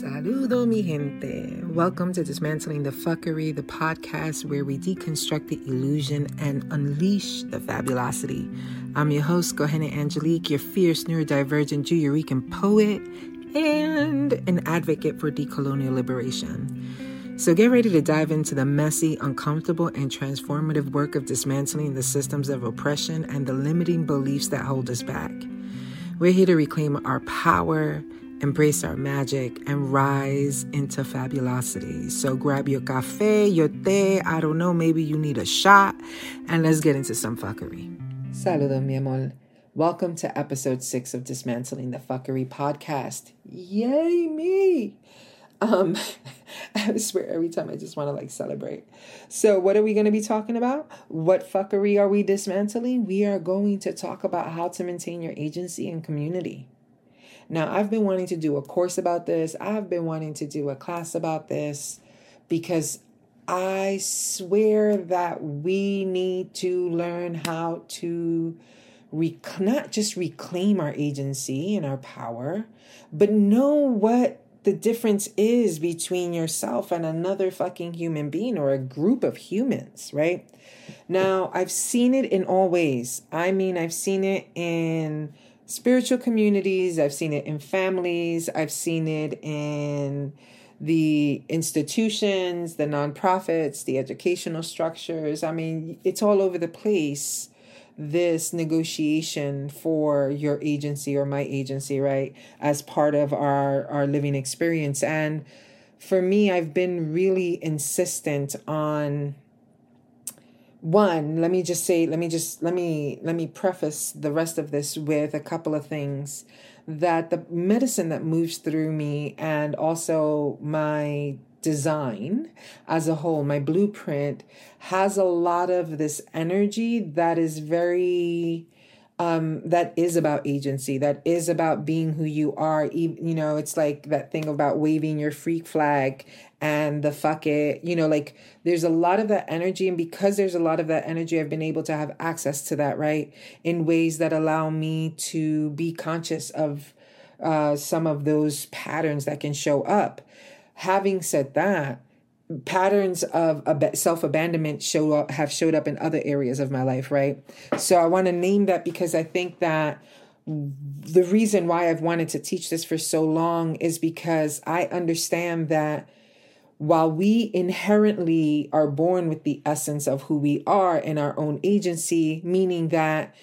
Saludo, mi gente. Welcome to Dismantling the Fuckery, the podcast where we deconstruct the illusion and unleash the fabulosity. I'm your host, Kohenet Angelique, your fierce neurodivergent Juyorican poet and an advocate for decolonial liberation. So get ready to dive into the messy, uncomfortable, and transformative work of dismantling the systems of oppression and the limiting beliefs that hold us back. We're here to reclaim our power embrace our magic, and rise into fabulosity. So grab your cafe, your té, I don't know, maybe you need a shot, and let's get into some fuckery. Saludos, mi amor. Welcome to episode six of Dismantling the Fuckery podcast. Yay, me! Um, I swear every time I just want to like celebrate. So, what are we going to be talking about? What fuckery are we dismantling? We are going to talk about how to maintain your agency and community. Now, I've been wanting to do a course about this, I've been wanting to do a class about this because I swear that we need to learn how to rec- not just reclaim our agency and our power, but know what the difference is between yourself and another fucking human being or a group of humans, right? Now, I've seen it in all ways. I mean, I've seen it in spiritual communities, I've seen it in families, I've seen it in the institutions, the nonprofits, the educational structures. I mean, it's all over the place. This negotiation for your agency or my agency, right, as part of our, our living experience. And for me, I've been really insistent on one let me just say let me just let me let me preface the rest of this with a couple of things. That the medicine that moves through me and also my design as a whole my blueprint has a lot of this energy that is very um, that is about agency, that is about being who you are. You know, it's like that thing about waving your freak flag and the fuck it. You know, like there's a lot of that energy. And because there's a lot of that energy, I've been able to have access to that, right? In ways that allow me to be conscious of uh, some of those patterns that can show up. Having said that, patterns of self abandonment show up have showed up in other areas of my life right? So i want to name that because i think that the reason why i've wanted to teach this for so long is because i understand that while we inherently are born with the essence of who we are in our own agency meaning that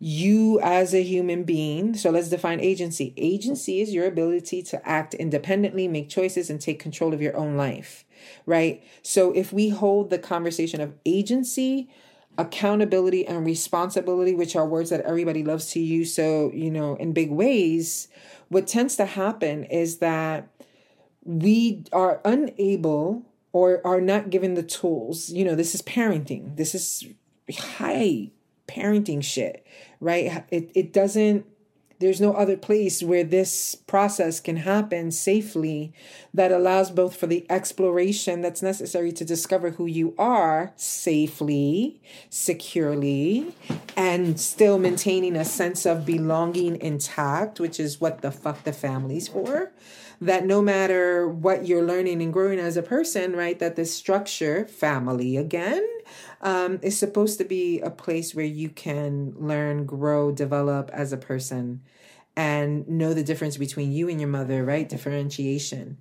you as a human being so let's define agency. Agency is your ability to act independently make choices and take control of your own life right? So if we hold the conversation of agency, accountability, and responsibility, which are words that everybody loves to use, so, you know, in big ways, what tends to happen is that we are unable or are not given the tools. You know, this is parenting. This is high parenting shit, right? It it doesn't there's no other place where this process can happen safely that allows both for the exploration that's necessary to discover who you are safely, securely, and still maintaining a sense of belonging intact, which is what the fuck the family's for. That no matter what you're learning and growing as a person, right, that this structure, family again, um, is supposed to be a place where you can learn, grow, develop as a person, and know the difference between you and your mother, right? Differentiation.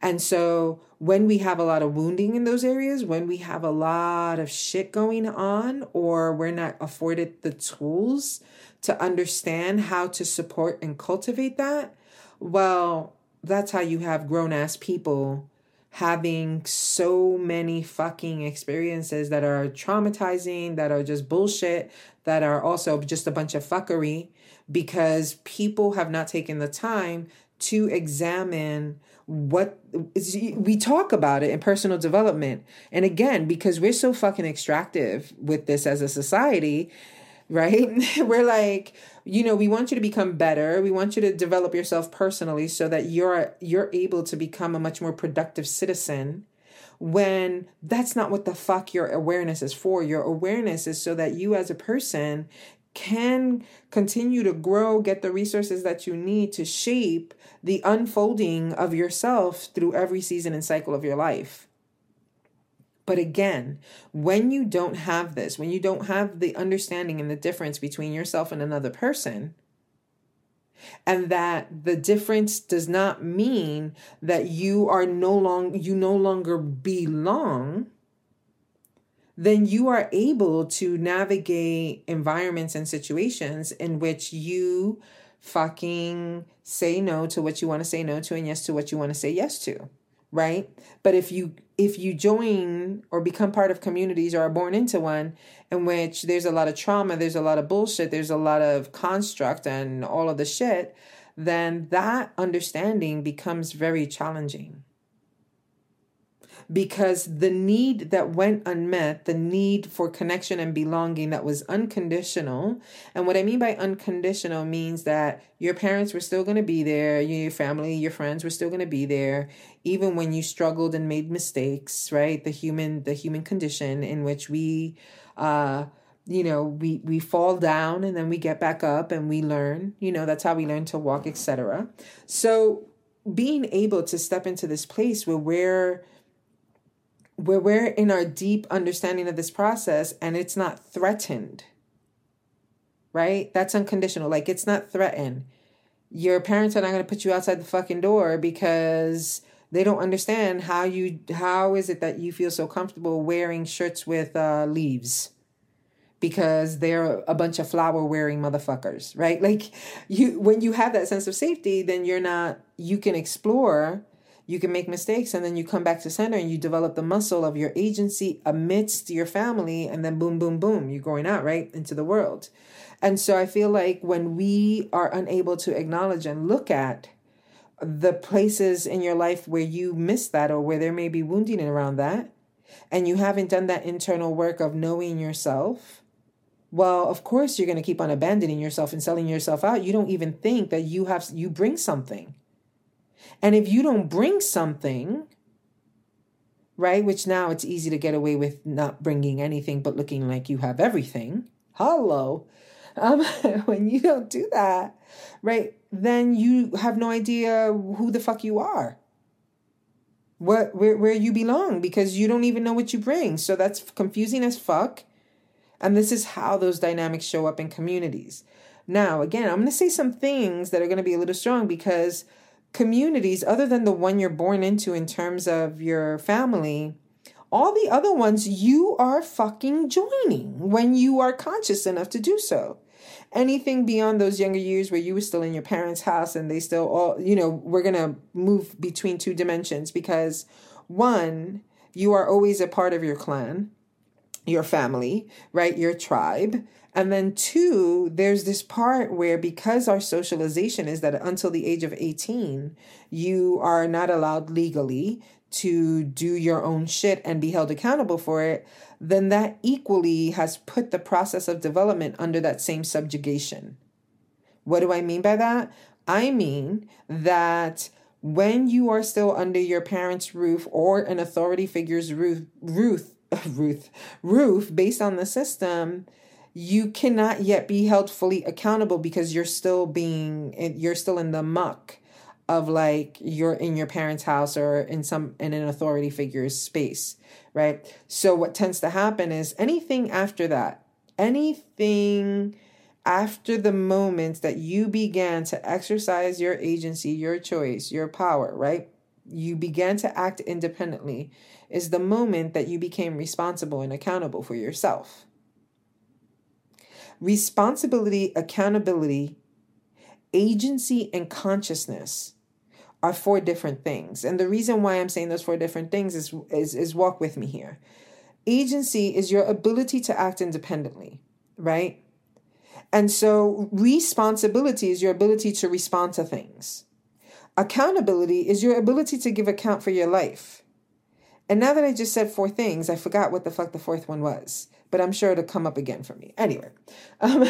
And so when we have a lot of wounding in those areas, when we have a lot of shit going on, or we're not afforded the tools to understand how to support and cultivate that, well, that's how you have grown ass people having so many fucking experiences that are traumatizing, that are just bullshit, that are also just a bunch of fuckery because people have not taken the time to examine what we talk about it in personal development. And again, because we're so fucking extractive with this as a society, right? we're like, you know, we want you to become better. We want you to develop yourself personally so that you're you're able to become a much more productive citizen when that's not what the fuck your awareness is for. Your awareness is so that you as a person can continue to grow, get the resources that you need to shape the unfolding of yourself through every season and cycle of your life. But again, when you don't have this, when you don't have the understanding and the difference between yourself and another person, and that the difference does not mean that you are no long you no longer belong then you are able to navigate environments and situations in which you fucking say no to what you want to say no to and yes to what you want to say yes to right? But if you if you join or become part of communities or are born into one in which there's a lot of trauma there's a lot of bullshit there's a lot of construct and all of the shit then that understanding becomes very challenging because the need that went unmet, the need for connection and belonging that was unconditional. And what I mean by unconditional means that your parents were still going to be there, your family, your friends were still going to be there, even when you struggled and made mistakes, right? The human, the human condition in which we, uh, you know we we fall down and then we get back up and we learn you know that's how we learn to walk etc so being able to step into this place where we're where we're in our deep understanding of this process and it's not threatened, right? That's unconditional. Like it's not threatened. Your parents are not going to put you outside the fucking door because they don't understand how you how is it that you feel so comfortable wearing shirts with uh, leaves because they're a bunch of flower wearing motherfuckers right like you when you have that sense of safety then you're not you can explore you can make mistakes and then you come back to center and you develop the muscle of your agency amidst your family and then boom boom boom you're going out right into the world. And so i feel like when we are unable to acknowledge and look at the places in your life where you miss that or where there may be wounding around that and you haven't done that internal work of knowing yourself well of course you're going to keep on abandoning yourself and selling yourself out. You don't even think that you have you bring something and if you don't bring something, right, which now it's easy to get away with not bringing anything but looking like you have everything. Hello. Um, when you don't do that, right, then you have no idea who the fuck you are. What where where you belong because you don't even know what you bring. So that's confusing as fuck. And this is how those dynamics show up in communities. Now, again, I'm going to say some things that are going to be a little strong because communities other than the one you're born into in terms of your family all the other ones you are fucking joining when you are conscious enough to do so. Anything beyond those younger years where you were still in your parents house and they still all you know we're going to move between two dimensions because one you are always a part of your clan your family right your tribe and then, two, there's this part where because our socialization is that until the age of 18, you are not allowed legally to do your own shit and be held accountable for it, then that equally has put the process of development under that same subjugation. What do I mean by that? I mean that when you are still under your parents' roof or an authority figure's roof, roof, roof, roof based on the system, you cannot yet be held fully accountable because you're still being you're still in the muck of like you're in your parents' house or in some in an authority figure's space, right? So what tends to happen is anything after that, anything after the moment that you began to exercise your agency, your choice, your power, right? You began to act independently is the moment that you became responsible and accountable for yourself. Responsibility, accountability, agency, and consciousness are four different things. And the reason why I'm saying those four different things is, is, is walk with me here. Agency is your ability to act independently, right? And so responsibility is your ability to respond to things. Accountability is your ability to give account for your life. And now that I just said four things, I forgot what the fuck the fourth one was but I'm sure it'll come up again for me. Anyway, um,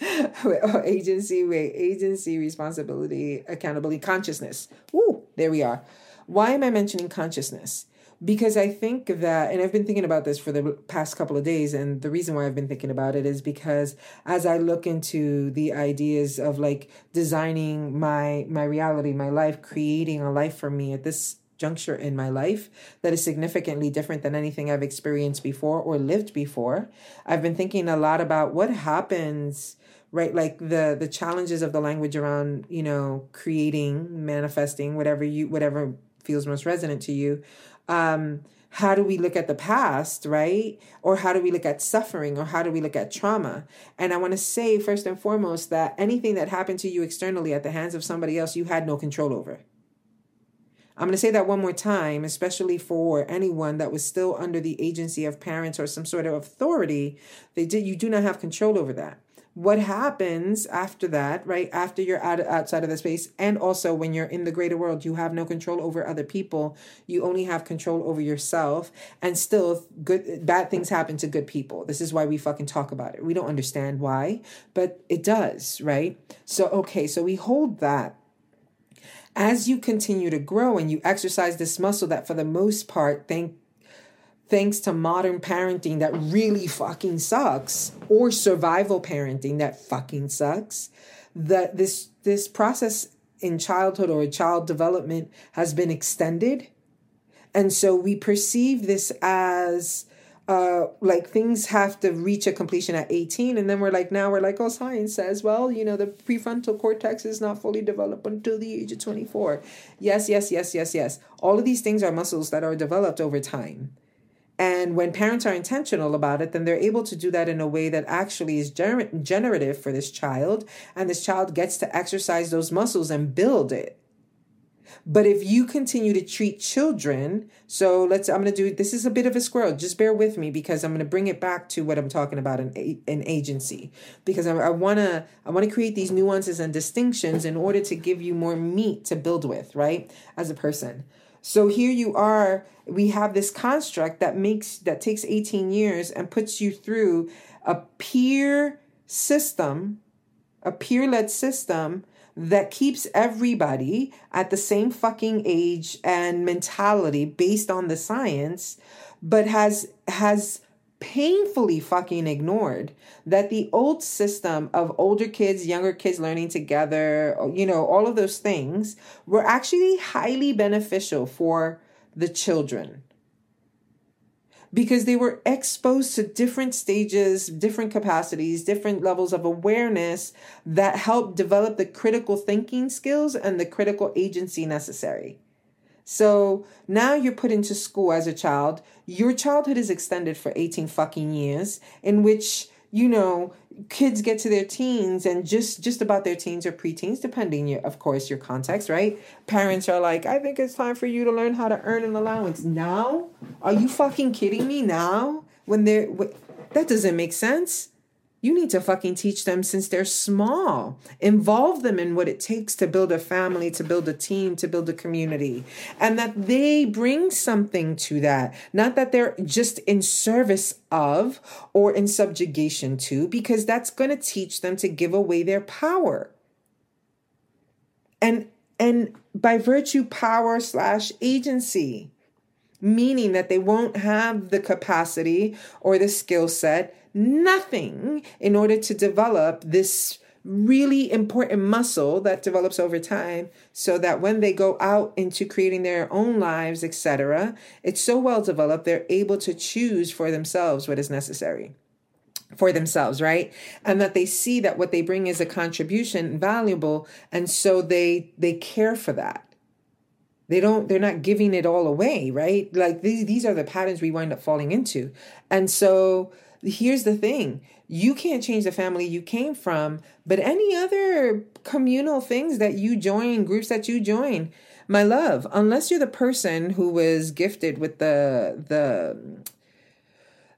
agency, wait, agency, responsibility, accountability, consciousness. Ooh, there we are. Why am I mentioning consciousness? because I think that, and I've been thinking about this for the past couple of days, and the reason why I've been thinking about it is because as I look into the ideas of like designing my my reality, my life, creating a life for me at this juncture in my life that is significantly different than anything I've experienced before or lived before. I've been thinking a lot about what happens right like the the challenges of the language around you know creating manifesting whatever you whatever feels most resonant to you um, how do we look at the past, right? Or how do we look at suffering or how do we look at trauma? And I want to say, first and foremost, that anything that happened to you externally at the hands of somebody else, you had no control over. I'm going to say that one more time, especially for anyone that was still under the agency of parents or some sort of authority. They did, you do not have control over that what happens after that, right? After you're out outside of the space, and also when you're in the greater world, you have no control over other people. You only have control over yourself. And still, good bad things happen to good people. This is why we fucking talk about it. We don't understand why, but it does, right? So okay, so we hold that as you continue to grow and you exercise this muscle that for the most part thank thanks to modern parenting that really fucking sucks or survival parenting that fucking sucks that this this process in childhood or child development has been extended. And so we perceive this as uh like things have to reach a completion at 18 and then we're like now we're like oh science says well you know the prefrontal cortex is not fully developed until the age of 24 yes yes yes yes yes all of these things are muscles that are developed over time and when parents are intentional about it, then they're able to do that in a way that actually is gener- generative for this child. And this child gets to exercise those muscles and build it. But if you continue to treat children, so let's, I'm going to do, this is a bit of a squirrel. Just bear with me because I'm going to bring it back to what I'm talking about in, in agency. Because I, want to, I want to create these nuances and distinctions in order to give you more meat to build with, right? As a person. So here you are, we have this construct that makes that takes 18 years and puts you through a peer system, a peer-led system that keeps everybody at the same fucking age and mentality based on the science but has has painfully fucking ignored that the old system of older kids, younger kids learning together, you know, all of those things were actually highly beneficial for the children because they were exposed to different stages, different capacities, different levels of awareness that helped develop the critical thinking skills and the critical agency necessary. So now you're put into school as a child. Your childhood is extended for 18 fucking years, in which, you know, kids get to their teens and just just about their teens or preteens depending your, of course your context right? Parents are like i think it's time for you to learn how to earn an allowance. Now? Are you fucking kidding me now? When they're that doesn't make sense you need to fucking teach them since they're small. Involve them in what it takes to build a family, to build a team, to build a community, and that they bring something to that. Not that they're just in service of or in subjugation to, because that's going to teach them to give away their power. And and by virtue power slash agency, meaning that they won't have the capacity or the skill set nothing in order to develop this really important muscle that develops over time so that when they go out into creating their own lives etc it's so well developed they're able to choose for themselves what is necessary for themselves right? And that they see that what they bring is a contribution valuable and so they they care for that. They don't they're not giving it all away right? Like these these are the patterns we wind up falling into. And so here's the thing you can't change the family you came from, but any other communal things that you join, groups that you join, my love, unless you're the person who was gifted with the the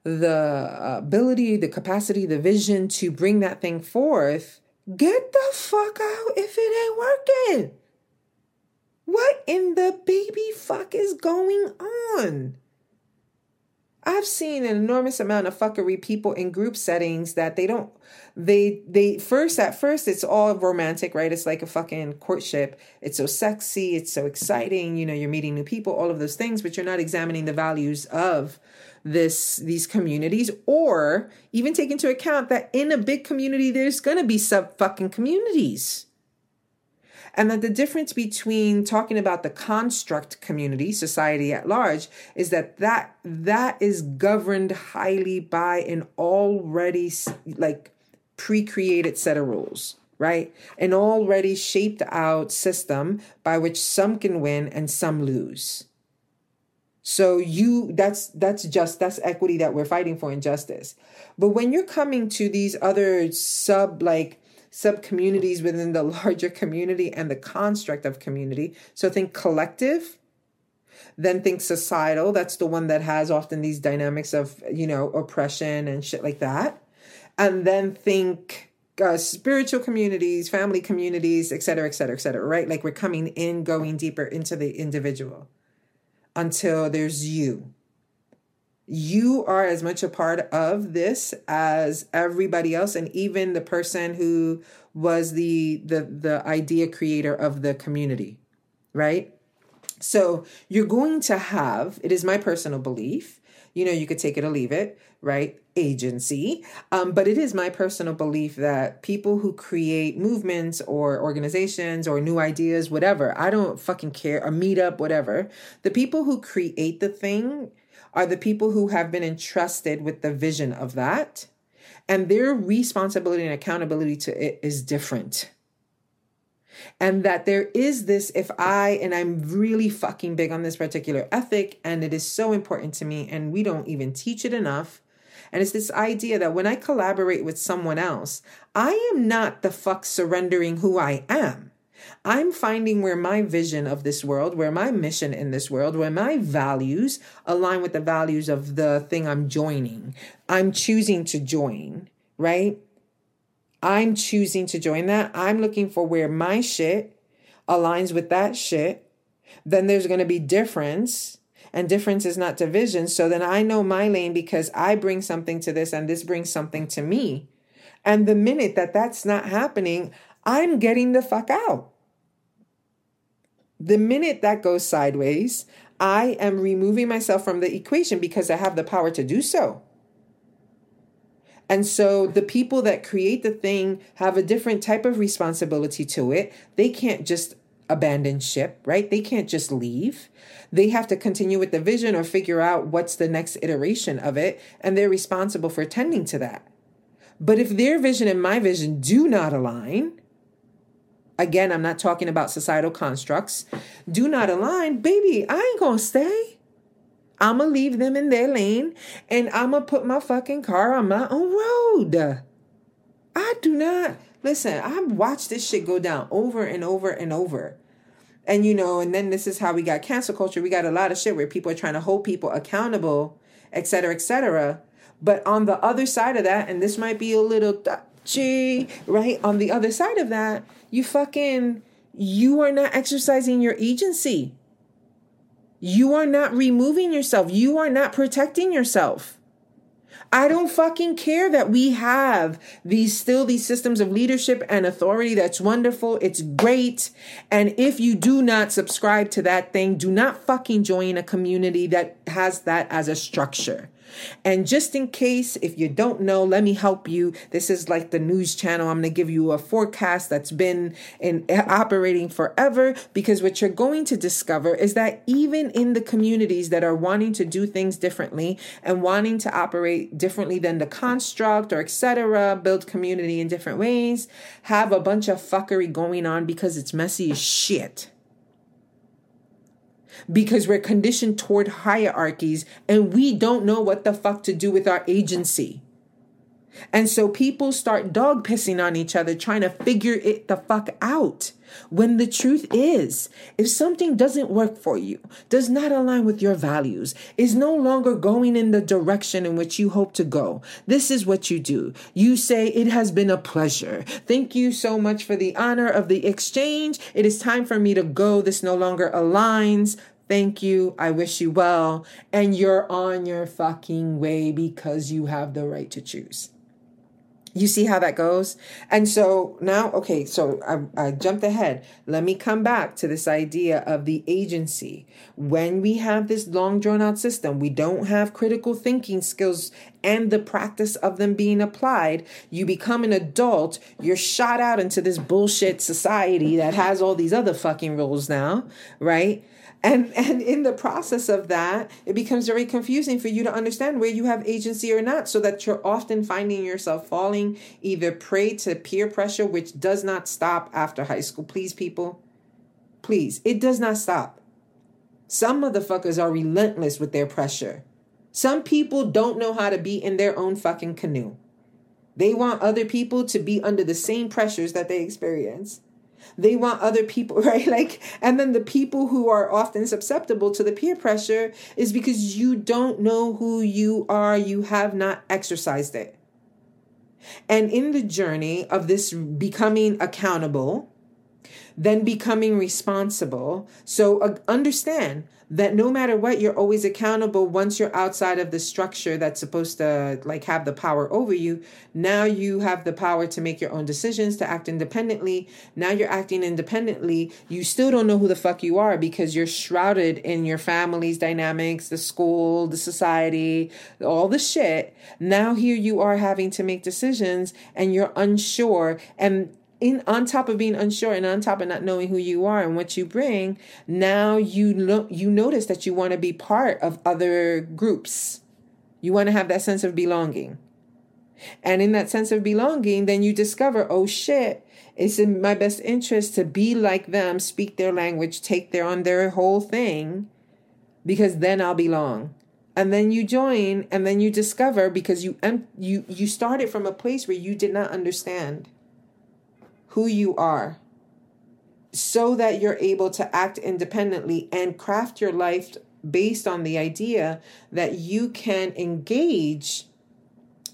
the uh, ability, the capacity, the vision to bring that thing forth, get the fuck out if it ain't working. What in the baby fuck is going on? I've seen an enormous amount of fuckery people in group settings that they don't they they first at first it's all romantic, right? It's like a fucking courtship. It's so sexy, it's so exciting, you know, you're meeting new people, all of those things, but you're not examining the values of this these communities or even take into account that in a big community there's going to be sub fucking communities and that the difference between talking about the construct community society at large is that that that is governed highly by an already like pre-created set of rules right? An already shaped out system by which some can win and some lose. So you that's that's just that's equity that we're fighting for in justice but when you're coming to these other sub like sub communities within the larger community and the construct of community. So think collective, then think societal. That's the one that has often these dynamics of, you know, oppression and shit like that. And then think uh, spiritual communities, family communities, et cetera, et cetera, et cetera, right? Like we're coming in, going deeper into the individual until there's you you are as much a part of this as everybody else and even the person who was the the the idea creator of the community right? So you're going to have it is my personal belief you know you could take it or leave it right? Agency. Um, but it is my personal belief that people who create movements or organizations or new ideas whatever i don't fucking care a meetup whatever the people who create the thing are the people who have been entrusted with the vision of that, and their responsibility and accountability to it is different. And that there is this, if I, and I'm really fucking big on this particular ethic, and it is so important to me, and we don't even teach it enough. And it's this idea that when I collaborate with someone else, I am not the fuck surrendering who I am. I'm finding where my vision of this world, where my mission in this world, where my values align with the values of the thing I'm joining. I'm choosing to join, right? I'm choosing to join that. I'm looking for where my shit aligns with that shit. Then there's going to be difference and difference is not division. So then I know my lane because I bring something to this and this brings something to me. And the minute that that's not happening, I'm getting the fuck out. The minute that goes sideways, I am removing myself from the equation because I have the power to do so. And so the people that create the thing have a different type of responsibility to it. They can't just abandon ship, right? They can't just leave. They have to continue with the vision or figure out what's the next iteration of it, and they're responsible for tending to that. But if their vision and my vision do not align, again, I'm not talking about societal constructs, do not align, baby, I ain't gonna stay. I'm gonna leave them in their lane and I'm gonna put my fucking car on my own road. I do not listen. I've watched this shit go down over and over and over. And you know, and then this is how we got cancel culture. We got a lot of shit where people are trying to hold people accountable, et cetera, et cetera. But on the other side of that, and this might be a little G, right? On the other side of that, you fucking, you are not exercising your agency. You are not removing yourself. You are not protecting yourself. I don't fucking care that we have these still these systems of leadership and authority. That's wonderful. It's great. And if you do not subscribe to that thing, do not fucking join a community that has that as a structure. And just in case, if you don't know, let me help you. This is like the news channel. I'm going to give you a forecast that's been in operating forever because what you're going to discover is that even in the communities that are wanting to do things differently and wanting to operate differently than the construct or etc., build community in different ways, have a bunch of fuckery going on because it's messy as shit because we're conditioned toward hierarchies and we don't know what the fuck to do with our agency. And so people start dog pissing on each other, trying to figure it the fuck out. When the truth is, if something doesn't work for you, does not align with your values, is no longer going in the direction in which you hope to go, this is what you do. You say, It has been a pleasure. Thank you so much for the honor of the exchange. It is time for me to go. This no longer aligns. Thank you. I wish you well. And you're on your fucking way because you have the right to choose. You see how that goes? And so now, okay, so I, I, jumped ahead. Let me come back to this idea of the agency. When we have this long drawn out system, we don't have critical thinking skills and the practice of them being applied. You become an adult, you're shot out into this bullshit society that has all these other fucking rules now, right? And and in the process of that it becomes very confusing for you to understand where you have agency or not so that you're often finding yourself falling either prey to peer pressure which does not stop after high school. Please people. Please. It does not stop. Some motherfuckers are relentless with their pressure. Some people don't know how to be in their own fucking canoe. They want other people to be under the same pressures that they experience they want other people, right? Like, and then the people who are often susceptible to the peer pressure is because you don't know who you are, you have not exercised it. And in the journey of this becoming accountable, then becoming responsible. So uh, understand that no matter what, you're always accountable once you're outside of the structure that's supposed to like have the power over you. Now you have the power to make your own decisions, to act independently. Now you're acting independently. You still don't know who the fuck you are because you're shrouded in your family's dynamics, the school, the society, all the shit. Now here you are having to make decisions and you're unsure and in on top of being unsure and on top of not knowing who you are and what you bring, now you lo- you notice that you want to be part of other groups. You want to have that sense of belonging. And in that sense of belonging, then you discover, oh shit, it's in my best interest to be like them, speak their language, take their on their whole thing, because then I'll belong. And then you join, and then you discover because you you you started from a place where you did not understand who you are so that you're able to act independently and craft your life based on the idea that you can engage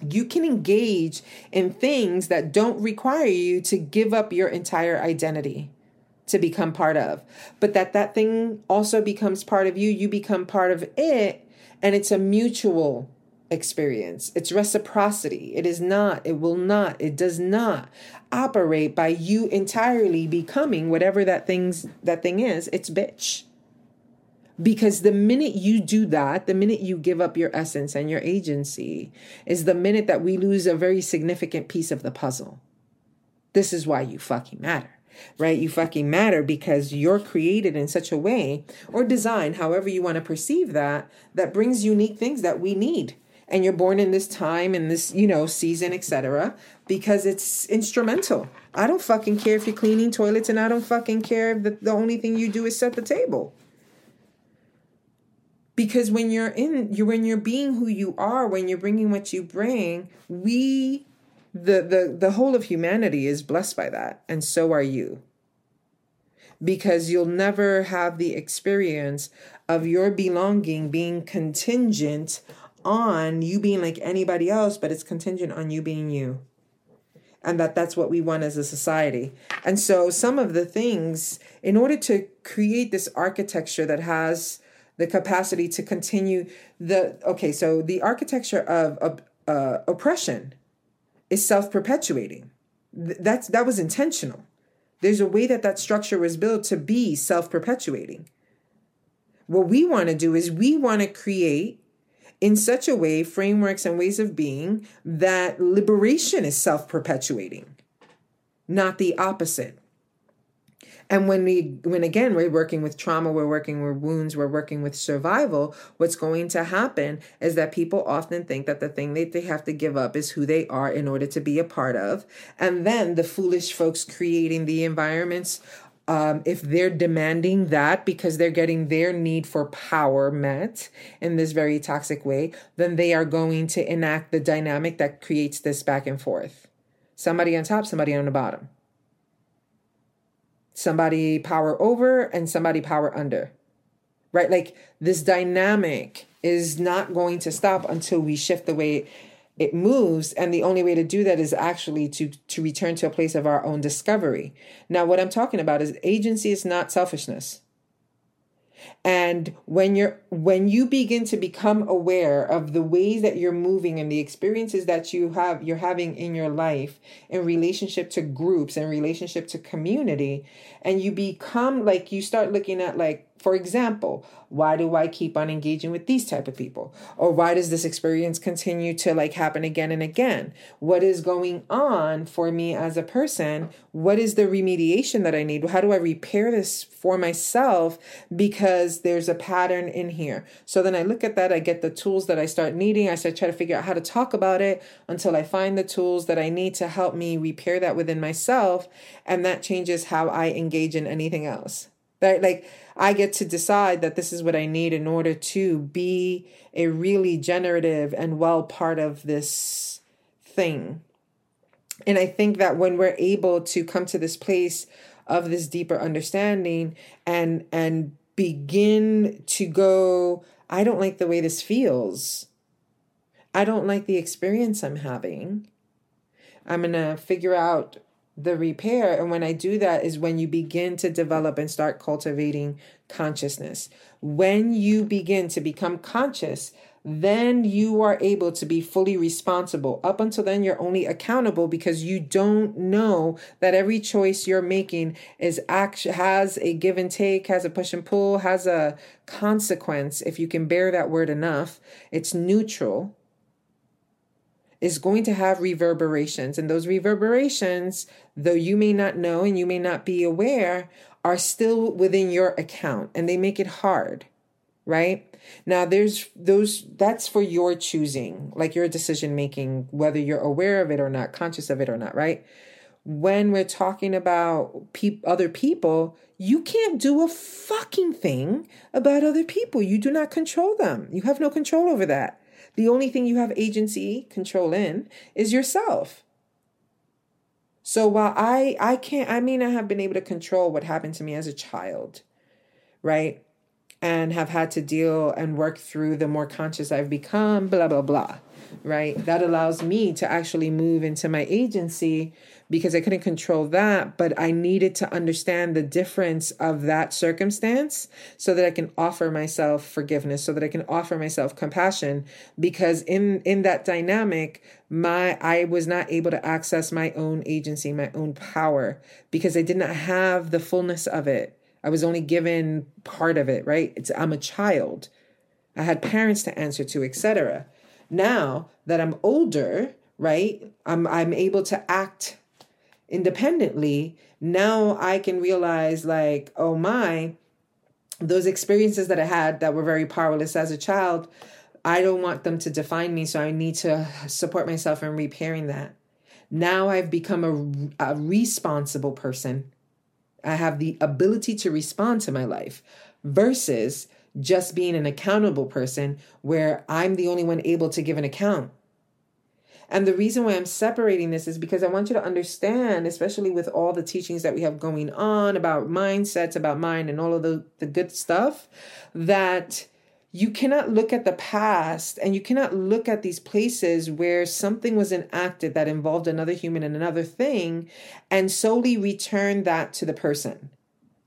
you can engage in things that don't require you to give up your entire identity to become part of. But that that thing also becomes part of you you become part of it and it's a mutual experience. It's reciprocity. It is not, it will not, it does not operate by you entirely becoming whatever that thing's that thing is, it's bitch. Because the minute you do that, the minute you give up your essence and your agency, is the minute that we lose a very significant piece of the puzzle. This is why you fucking matter right? You fucking matter because you're created in such a way or designed, however you want to perceive that, that brings unique things that we need and you're born in this time and this you know season etc because it's instrumental. I don't fucking care if you're cleaning toilets and i don't fucking care if the, the only thing you do is set the table. Because when you're in you when you're being who you are when you're bringing what you bring we the the the whole of humanity is blessed by that and so are you. Because you'll never have the experience of your belonging being contingent on you being like anybody else, but it's contingent on you being you. And that that's what we want as a society. And so some of the things, in order to create this architecture that has the capacity to continue the, okay, so the architecture of, uh, oppression is self-perpetuating. That's, that was intentional. There's a way that that structure was built to be self-perpetuating. What we want to do is we want to create in such a way, frameworks and ways of being, that liberation is self perpetuating, not the opposite. And when we, when again, we're working with trauma, we're working with wounds, we're working with survival, what's going to happen is that people often think that the thing that they have to give up is who they are in order to be a part of. And then the foolish folks creating the environments um, if they're demanding that because they're getting their need for power met in this very toxic way, then they are going to enact the dynamic that creates this back and forth. Somebody on top, somebody on the bottom. Somebody power over and somebody power under. Right? Like this dynamic is not going to stop until we shift the way it moves and the only way to do that is actually to to return to a place of our own discovery. Now what i'm talking about is agency is not selfishness. And when you're when you begin to become aware of the ways that you're moving and the experiences that you have you're having in your life in relationship to groups and relationship to community and you become like you start looking at like for example why do i keep on engaging with these type of people? Or why does this experience continue to like happen again and again? What is going on for me as a person? What is the remediation that i need? How do i repair this for myself because there's a pattern in here? So then i look at that i get the tools that i start needing i start trying to figure out how to talk about it until i find the tools that i need to help me repair that within myself and that changes how i engage in anything else right like I get to decide that this is what I need in order to be a really generative and well part of this thing. And I think that when we're able to come to this place of this deeper understanding and and begin to go, I don't like the way this feels. I don't like the experience I'm having. I'm going to figure out the repair. And when I do that is when you begin to develop and start cultivating consciousness. When you begin to become conscious, then you are able to be fully responsible. Up until then, you're only accountable because you don't know that every choice you're making is act has a give and take, has a push and pull, has a consequence. If you can bear that word enough, it's neutral is going to have reverberations. And those reverberations, though you may not know and you may not be aware, are still within your account and they make it hard, right? Now there's those that's for your choosing, like your decision making, whether you're aware of it or not, conscious of it or not, right? When we're talking about pe- other people, you can't do a fucking thing about other people. You do not control them. You have no control over that. The only thing you have agency control in is yourself. So while I I can't I mean I have been able to control what happened to me as a child, right? And have had to deal and work through the more conscious I've become, blah blah blah. Right? That allows me to actually move into my agency because I couldn't control that, but I needed to understand the difference of that circumstance so that I can offer myself forgiveness, so that I can offer myself compassion because in in that dynamic, my I was not able to access my own agency, my own power because I did not have the fullness of it. I was only given part of it, right? It's I'm a child. I had parents to answer to, etc. Now that I'm older, right? I'm I'm able to act independently, now I can realize, like, oh my, those experiences that I had that were very powerless as a child, I don't want them to define me. So I need to support myself in repairing that. Now I've become a, a responsible person. I have the ability to respond to my life versus just being an accountable person where I'm the only one able to give an account. And the reason why I'm separating this is because I want you to understand, especially with all the teachings that we have going on about mindsets, about mind, and all of the, the good stuff, that you cannot look at the past and you cannot look at these places where something was enacted that involved another human and another thing and solely return that to the person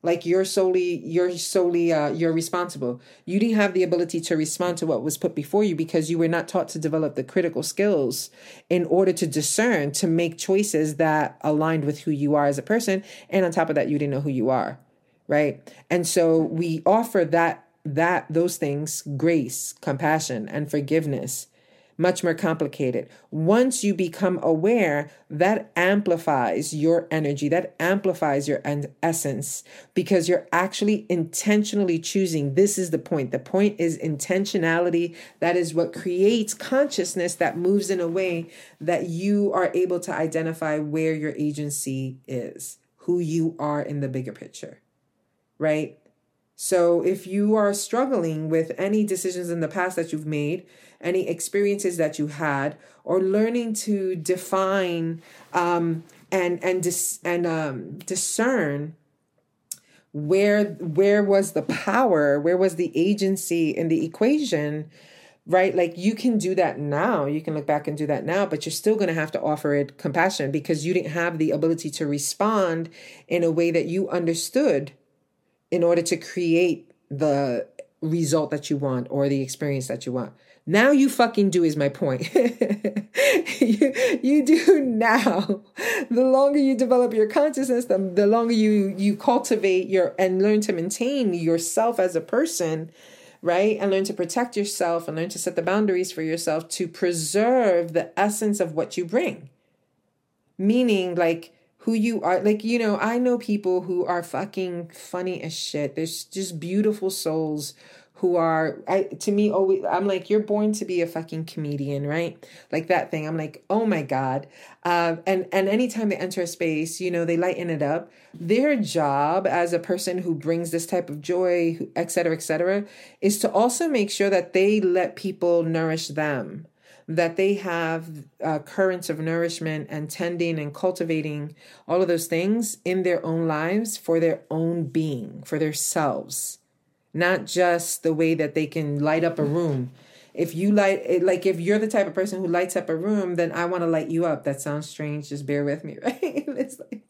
like you're solely you're solely uh, you're responsible. You didn't have the ability to respond to what was put before you because you were not taught to develop the critical skills in order to discern to make choices that aligned with who you are as a person. And on top of that you didn't know who you are right? And so we offer that that those things grace compassion and forgiveness much more complicated. Once you become aware, that amplifies your energy, that amplifies your essence because you're actually intentionally choosing. This is the point. The point is intentionality. That is what creates consciousness that moves in a way that you are able to identify where your agency is, who you are in the bigger picture, right? So if you are struggling with any decisions in the past that you've made, any experiences that you had, or learning to define um, and and dis- and um, discern where where was the power, where was the agency in the equation, right? Like you can do that now. You can look back and do that now, but you're still going to have to offer it compassion because you didn't have the ability to respond in a way that you understood in order to create the result that you want or the experience that you want. Now you fucking do is my point. you, you do now. The longer you develop your consciousness, the, the longer you you cultivate your and learn to maintain yourself as a person, right? And learn to protect yourself and learn to set the boundaries for yourself to preserve the essence of what you bring. Meaning like who you are like you know i know people who are fucking funny as shit there's just beautiful souls who are I to me always I'm like you're born to be a fucking comedian, right? Like that thing. I'm like, "Oh my god." Uh, and and anytime they enter a space, you know, they lighten it up. Their job as a person who brings this type of joy, et cetera, et cetera, is to also make sure that they let people nourish them that they have uh, currents of nourishment and tending and cultivating all of those things in their own lives for their own being, for their selves not just the way that they can light up a room. If you light, like if you're the type of person who lights up a room, then I want to light you up. That sounds strange. Just bear with me, right? it's like,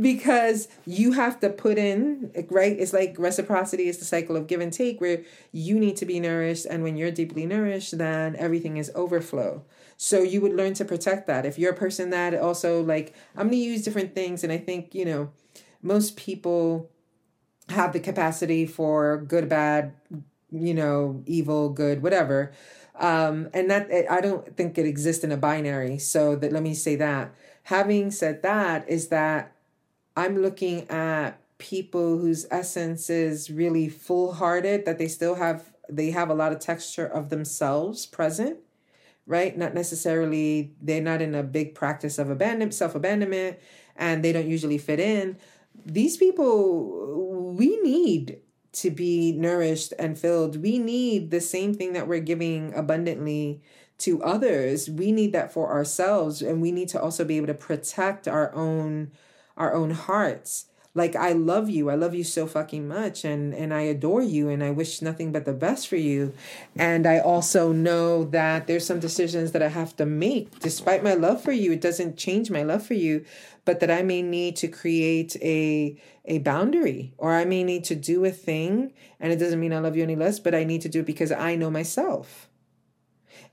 because you have to put in, right? It's like reciprocity is the cycle of give and take where you need to be nourished. And when you're deeply nourished, then everything is overflow. So you would learn to protect that. If you're a person that also like, I'm going to use different things. And I think, you know, most people have the capacity for good, bad, you know, evil, good, whatever. Um, and that I don't think it exists in a binary. So that let me say that. Having said that, is that I'm looking at people whose essence is really full hearted, that they still have they have a lot of texture of themselves present, right? Not necessarily they're not in a big practice of abandonment, self abandonment, and they don't usually fit in. These people we need to be nourished and filled. We need the same thing that we're giving abundantly to others. We need that for ourselves and we need to also be able to protect our own our own hearts. Like I love you. I love you so fucking much and and I adore you and I wish nothing but the best for you. And I also know that there's some decisions that I have to make despite my love for you. It doesn't change my love for you but that I may need to create a a boundary or I may need to do a thing and it doesn't mean I love you any less, but I need to do it because I know myself.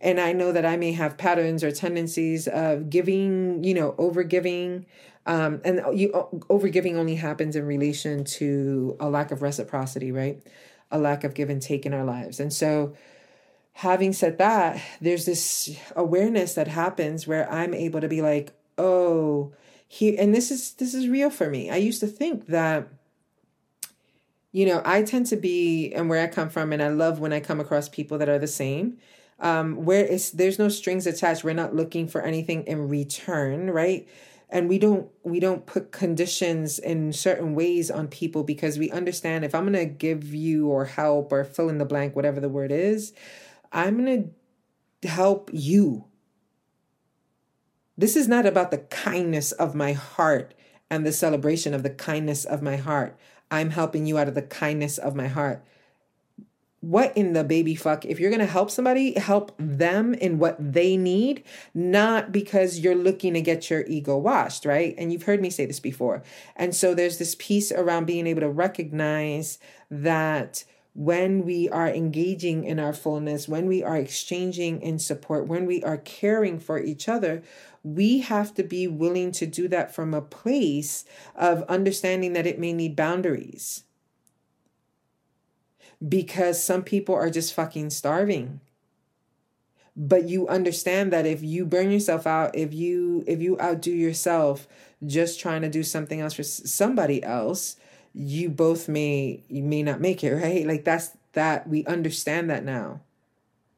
And I know that I may have patterns or tendencies of giving, you know, over giving. Um, and you over giving only happens in relation to a lack of reciprocity, right? A lack of give and take in our lives. And so having said that, there's this awareness that happens where I'm able to be like, oh, here and this is this is real for me i used to think that you know i tend to be and where i come from and i love when i come across people that are the same um where it's there's no strings attached we're not looking for anything in return right and we don't we don't put conditions in certain ways on people because we understand if i'm going to give you or help or fill in the blank whatever the word is i'm going to help you this is not about the kindness of my heart and the celebration of the kindness of my heart. I'm helping you out of the kindness of my heart. What in the baby fuck? If you're going to help somebody, help them in what they need, not because you're looking to get your ego washed, right? And you've heard me say this before. And so there's this piece around being able to recognize that when we are engaging in our fullness, when we are exchanging in support, when we are caring for each other, we have to be willing to do that from a place of understanding that it may need boundaries. Because some people are just fucking starving. But you understand that if you burn yourself out, if you if you outdo yourself just trying to do something else for somebody else, you both may you may not make it, right? Like that's that we understand that now.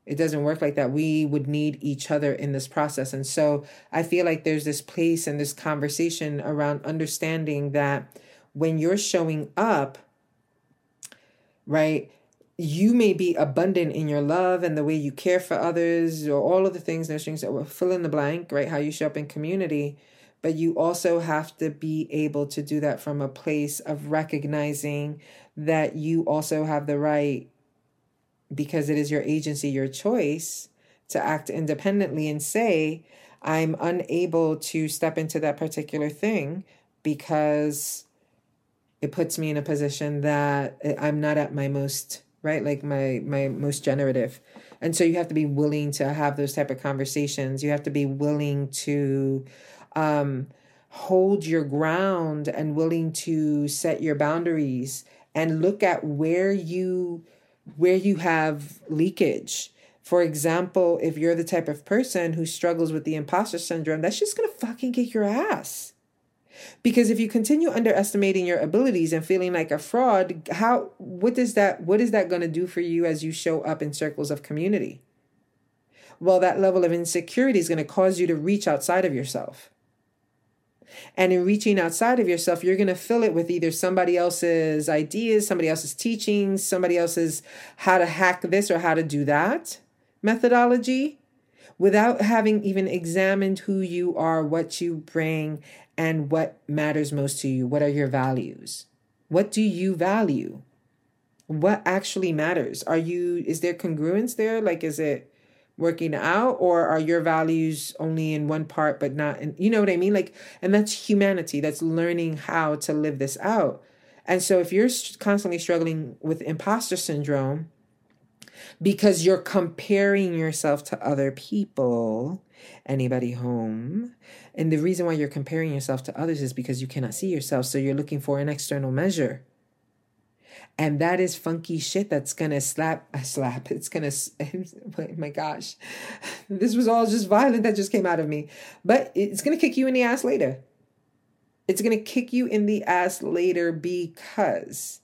It doesn't work like that. We would need each other in this process. And so I feel like there's this place and this conversation around understanding that when you're showing up, right, you may be abundant in your love and the way you care for others or all of the things, those things that will fill in the blank, right? How you show up in community. But you also have to be able to do that from a place of recognizing that you also have the right because it is your agency, your choice to act independently and say, I'm unable to step into that particular thing because it puts me in a position that I'm not at my most right like my my most generative. And so you have to be willing to have those type of conversations. You have to be willing to um hold your ground and willing to set your boundaries and look at where you where you have leakage. For example if you're the type of person who struggles with the imposter syndrome that's just gonna fucking kick your ass because if you continue underestimating your abilities and feeling like a fraud how what is that what is that going to do for you as you show up in circles of community? Well that level of insecurity is going to cause you to reach outside of yourself. And in reaching outside of yourself you're going to fill it with either somebody else's ideas somebody else's teachings somebody else's how to hack this or how to do that methodology without having even examined who you are, what you bring, and what matters most to you. What are your values? What do you value? What actually matters? Are you, is there congruence there? Like, is it working out or are your values only in one part but not in, you know what I mean? Like, and that's humanity. That's learning how to live this out. And so if you're constantly struggling with imposter syndrome, because you're comparing yourself to other people. Anybody home? And the reason why you're comparing yourself to others is because you cannot see yourself. So you're looking for an external measure. And that is funky shit that's gonna slap, a uh, slap. It's gonna, oh my gosh, this was all just violent that just came out of me. But it's gonna kick you in the ass later. It's gonna kick you in the ass later because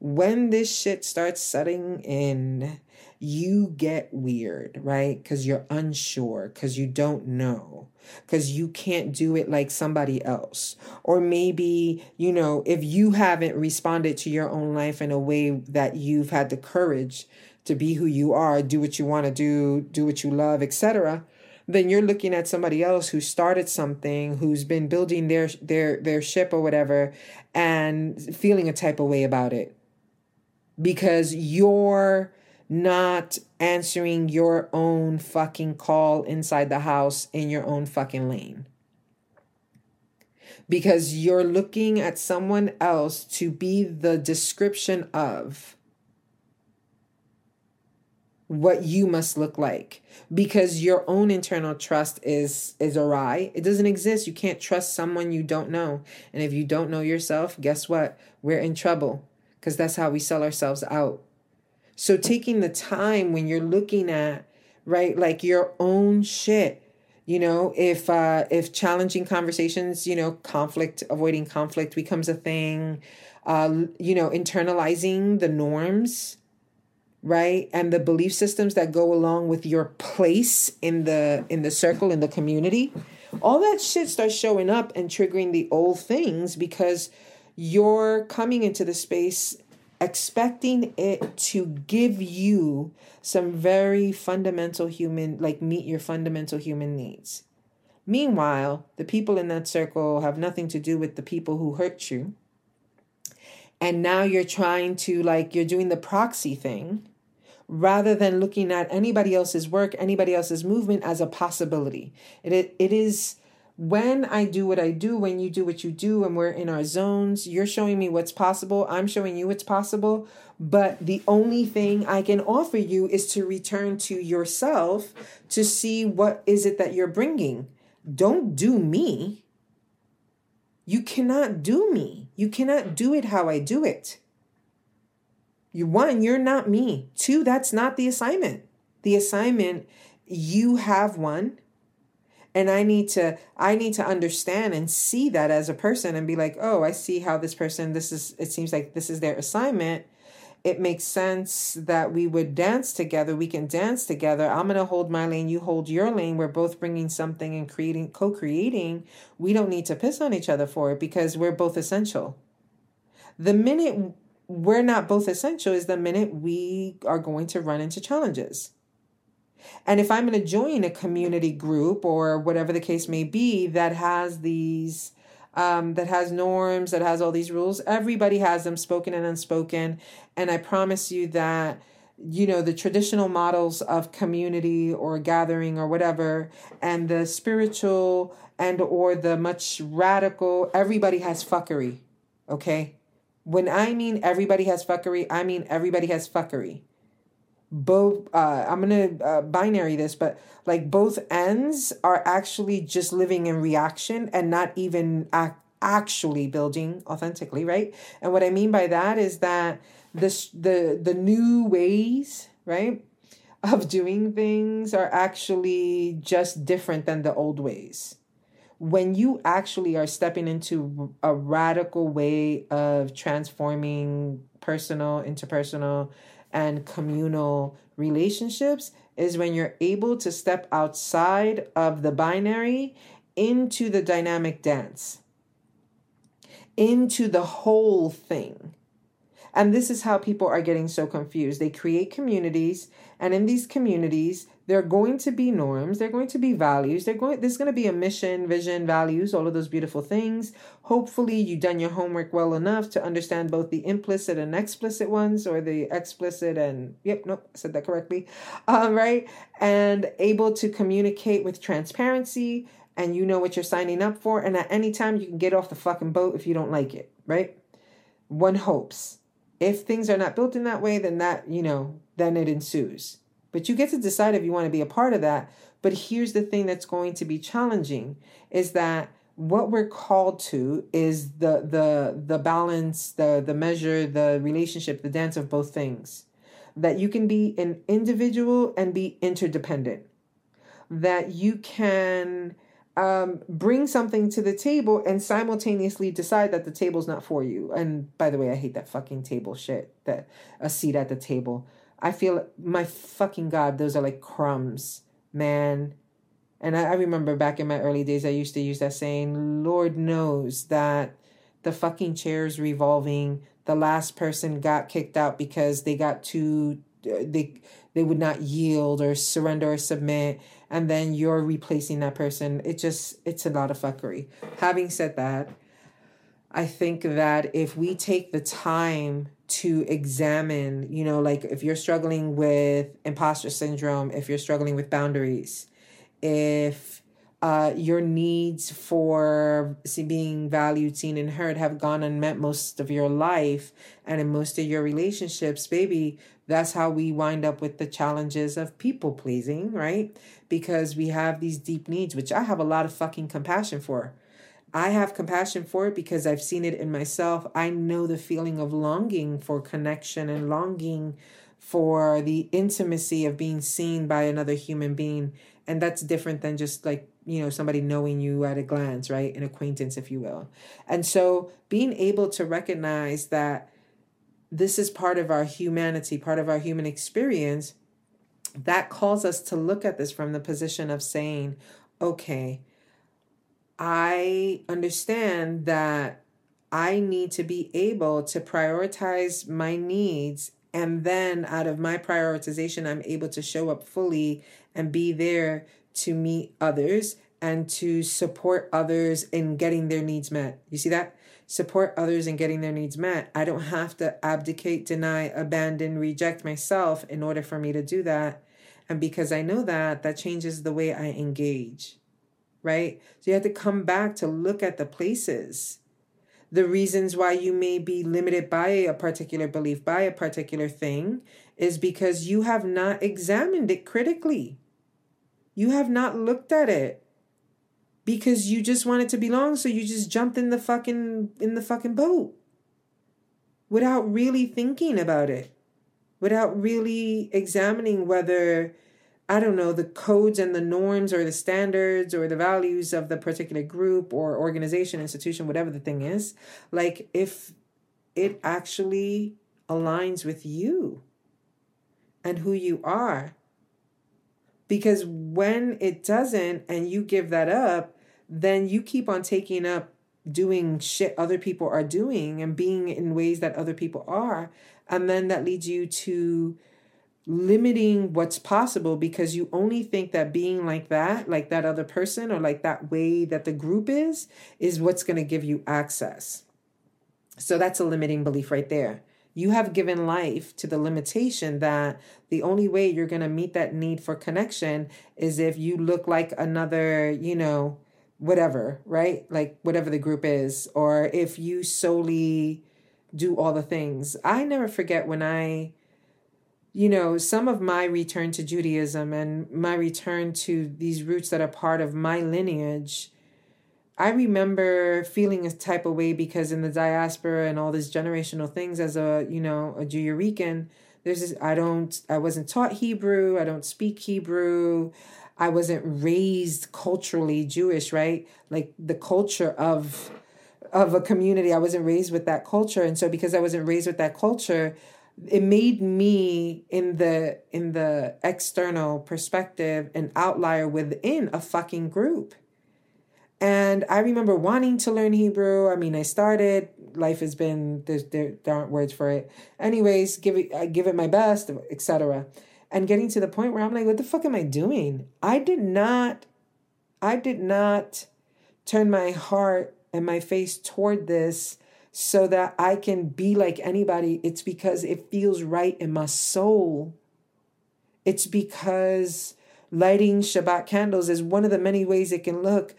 when this shit starts setting in, you get weird, right? Because you're unsure, because you don't know, because you can't do it like somebody else. Or maybe, you know, if you haven't responded to your own life in a way that you've had the courage to be who you are, do what you want to do, do what you love, etc., then you're looking at somebody else who started something, who's been building their their their ship or whatever, and feeling a type of way about it because you're not answering your own fucking call inside the house in your own fucking lane. Because you're looking at someone else to be the description of what you must look like. Because your own internal trust is is awry it doesn't exist. You can't trust someone you don't know. And if you don't know yourself guess what? We're in trouble. Because that's how we sell ourselves out so taking the time when you're looking at, right, like your own shit, you know, if uh if challenging conversations, you know, conflict, avoiding conflict becomes a thing, uh, you know, internalizing the norms, right? And the belief systems that go along with your place in the in the circle in the community. All that shit starts showing up and triggering the old things because you're coming into the space expecting it to give you some very fundamental human, like meet your fundamental human needs. Meanwhile, the people in that circle have nothing to do with the people who hurt you. And now you're trying to, like, you're doing the proxy thing rather than looking at anybody else's work, anybody else's movement as a possibility. It, it, is when I do what I do, when you do what you do, and we're in our zones, you're showing me what's possible. I'm showing you what's possible. But the only thing I can offer you is to return to yourself to see what is it that you're bringing. Don't do me. You cannot do me. You cannot do it how I do it. You one, you're not me. Two, that's not the assignment. The assignment, you have one and i need to i need to understand and see that as a person and be like oh i see how this person this is it seems like this is their assignment. It makes sense that we would dance together. We can dance together. I'm going to hold my lane. You hold your lane. We're both bringing something and creating co-creating. We don't need to piss on each other for it because we're both essential. The minute we're not both essential is the minute we are going to run into challenges and if I'm going to join a community group or whatever the case may be that has these, um, that has norms, that has all these rules, everybody has them spoken and unspoken. And I promise you that you know the traditional models of community or gathering or whatever and the spiritual and or the much radical everybody has fuckery okay When I mean everybody has fuckery, I mean everybody has fuckery. Both, uh, I'm gonna uh, binary this, but like both ends are actually just living in reaction and not even ac- actually building authentically, right? And what I mean by that is that this the the new ways, right, of doing things are actually just different than the old ways when you actually are stepping into a radical way of transforming personal, interpersonal, and communal relationships, is when you're able to step outside of the binary into the dynamic dance, into the whole thing. And this is how people are getting so confused. They create communities, and in these communities, there are going to be norms, there are going to be values, there going there's going to be a mission, vision, values, all of those beautiful things. Hopefully you've done your homework well enough to understand both the implicit and explicit ones or the explicit and yep, nope, said that correctly. Um, right? And able to communicate with transparency and you know what you're signing up for and at any time you can get off the fucking boat if you don't like it, right? One hopes. If things are not built in that way, then that, you know, then it ensues but you get to decide if you want to be a part of that. But here's the thing that's going to be challenging is that what we're called to is the the the balance, the the measure, the relationship, the dance of both things. That you can be an individual and be interdependent. That you can um, bring something to the table and simultaneously decide that the table's not for you. And by the way, I hate that fucking table shit. That a seat at the table. I feel my fucking God, those are like crumbs, man. And I, I remember back in my early days, I used to use that saying, Lord knows that the fucking chair's revolving. The last person got kicked out because they got too, uh, they, they would not yield or surrender or submit. And then you're replacing that person. It just, it's a lot of fuckery. Having said that, I think that if we take the time to examine, you know, like if you're struggling with imposter syndrome, if you're struggling with boundaries, if uh, your needs for see, being valued, seen, and heard have gone unmet most of your life and in most of your relationships, baby, that's how we wind up with the challenges of people pleasing, right? Because we have these deep needs, which I have a lot of fucking compassion for. I have compassion for it because I've seen it in myself. I know the feeling of longing for connection and longing for the intimacy of being seen by another human being. And that's different than just like, you know, somebody knowing you at a glance, right? An acquaintance, if you will. And so being able to recognize that this is part of our humanity, part of our human experience, that calls us to look at this from the position of saying, okay, I understand that I need to be able to prioritize my needs. And then out of my prioritization, I'm able to show up fully and be there to meet others and to support others in getting their needs met. You see that? Support others in getting their needs met. I don't have to abdicate, deny, abandon, reject myself in order for me to do that. And because I know that, that changes the way I engage right? So you have to come back to look at the places, the reasons why you may be limited by a particular belief, by a particular thing, is because you have not examined it critically. You have not looked at it because you just wanted to belong, so you just jumped in the fucking in the fucking boat without really thinking about it, without really examining whether I don't know, the codes and the norms or the standards or the values of the particular group or organization, institution, whatever the thing is, like if it actually aligns with you and who you are. Because when it doesn't and you give that up, then you keep on taking up doing shit other people are doing and being in ways that other people are. And then that leads you to limiting what's possible because you only think that being like that, like that other person, or like that way that the group is, is what's going to give you access. So that's a limiting belief right there. You have given life to the limitation that the only way you're going to meet that need for connection is if you look like another, you know, whatever, right? Like whatever the group is, or if you solely do all the things. I never forget when I, you know, some of my return to Judaism and my return to these roots that are part of my lineage. I remember feeling a type of way because in the diaspora and all these generational things as a, you know, a Juyorican, there's this, I don't, I wasn't taught Hebrew. I don't speak Hebrew. I wasn't raised culturally Jewish, right? Like the culture of of a community. I wasn't raised with that culture. And so because I wasn't raised with that culture, it made me in the in the external perspective an outlier within a fucking group. And I remember wanting to learn Hebrew. I mean, I started. Life has been there. There, there aren't words for it. Anyways, give it. I give it my best, etc and getting to the point where I'm like, what the fuck am I doing? I did not, I did not turn my heart and my face toward this so that I can be like anybody. It's because it feels right in my soul. It's because lighting Shabbat candles is one of the many ways it can look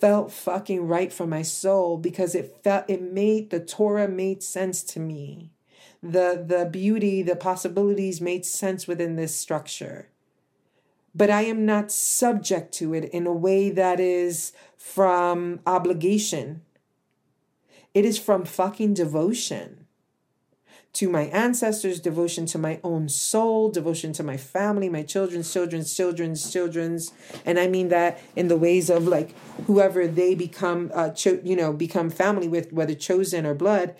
felt fucking right for my soul because it felt it made the Torah made sense to me the the beauty, the possibilities made sense within this structure. But I am not subject to it in a way that is from obligation. It is from fucking devotion to my ancestors, devotion to my own soul, devotion to my family, my children's children's children's children's, and I mean that in the ways of like whoever they become, uh, cho- you know, become family with, whether chosen or blood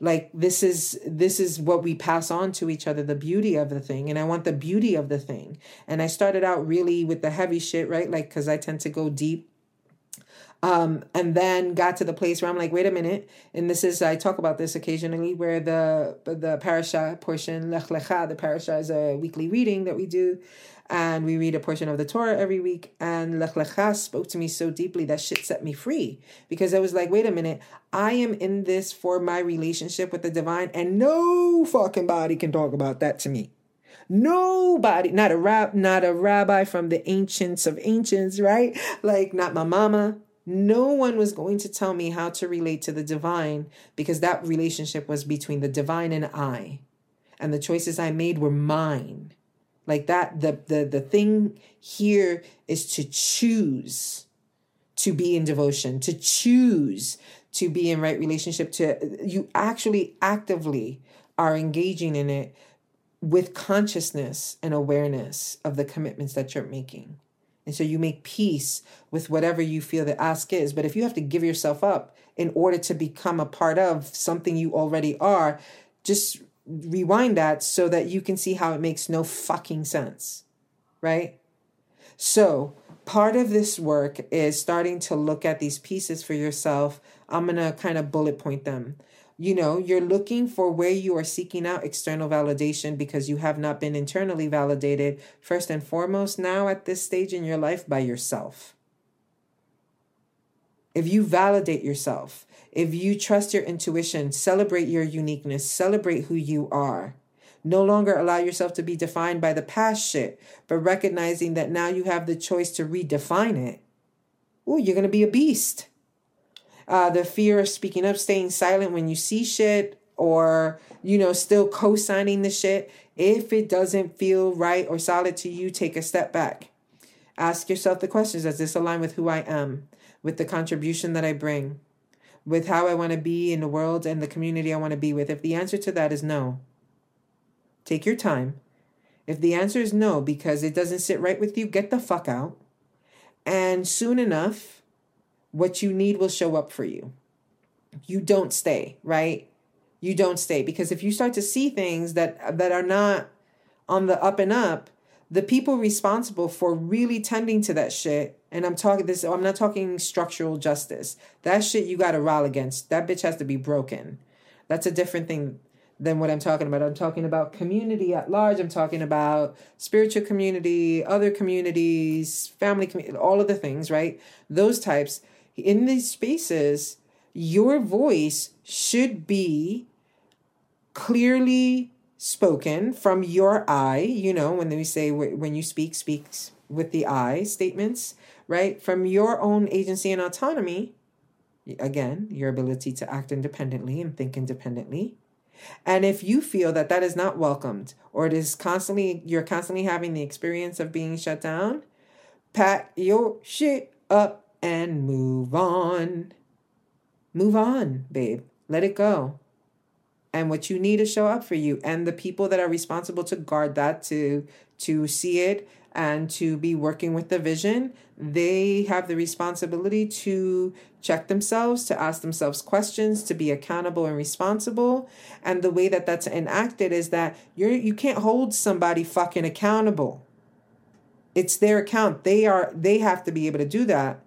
like this is this is what we pass on to each other the beauty of the thing. And i want the beauty of the thing. And i started out really with the heavy shit right? Like because i tend to go deep um, and then got to the place where I'm like, wait a minute, and this is I talk about this occasionally, where the the parasha portion Lech Lecha, the parasha is a weekly reading that we do, and we read a portion of the Torah every week. And Lech Lecha spoke to me so deeply that shit set me free because I was like, wait a minute, I am in this for my relationship with the divine, and no fucking body can talk about that to me. Nobody, not a rab, not a rabbi from the ancients of ancients, right? Like not my mama. No one was going to tell me how to relate to the divine because that relationship was between the divine and I. And the choices I made were mine. Like that, the the the thing here is to choose to be in devotion, to choose to be in right relationship, to you actually actively are engaging in it with consciousness and awareness of the commitments that you're making. And so you make peace with whatever you feel the ask is. But if you have to give yourself up in order to become a part of something you already are, just rewind that so that you can see how it makes no fucking sense. Right? So, part of this work is starting to look at these pieces for yourself. I'm going to kind of bullet point them. You know, you're looking for where you are seeking out external validation because you have not been internally validated, first and foremost, now at this stage in your life by yourself. If you validate yourself, if you trust your intuition, celebrate your uniqueness, celebrate who you are. No longer allow yourself to be defined by the past shit, but recognizing that now you have the choice to redefine it. Ooh, you're going to be a beast. Uh, the fear of speaking up, staying silent when you see shit, or, you know, still co signing the shit. If it doesn't feel right or solid to you, take a step back. Ask yourself the questions Does this align with who I am, with the contribution that I bring? with how I want to be in the world and the community I want to be with? If the answer to that is no, take your time. If the answer is no, because it doesn't sit right with you, get the fuck out. And soon enough, what you need will show up for you. You don't stay, right? You don't stay. Because if you start to see things that that are not on the up and up, the people responsible for really tending to that shit and i'm talking this i'm not talking structural justice. That shit you gotta roll against. That bitch has to be broken. That's a different thing than what i'm talking about. I'm talking about community at large. I'm talking about spiritual community other communities family community all of the things right? Those types in these spaces your voice should be clearly spoken from your eye. you know, when we say when you speak, speaks with the eye statements, right? From your own agency and autonomy, again, your ability to act independently and think independently, And if you feel that that is not welcomed or it is constantly, you're constantly having the experience of being shut down, pack your shit up and move on. Move on, babe. Let it go. And what you need to show up for you and the people that are responsible to guard that to to see it and to be working with the vision, they have the responsibility to check themselves, to ask themselves questions, to be accountable and responsible. And the way that that's enacted is that you're you can't hold somebody fucking accountable. It's their account. They are they have to be able to do that.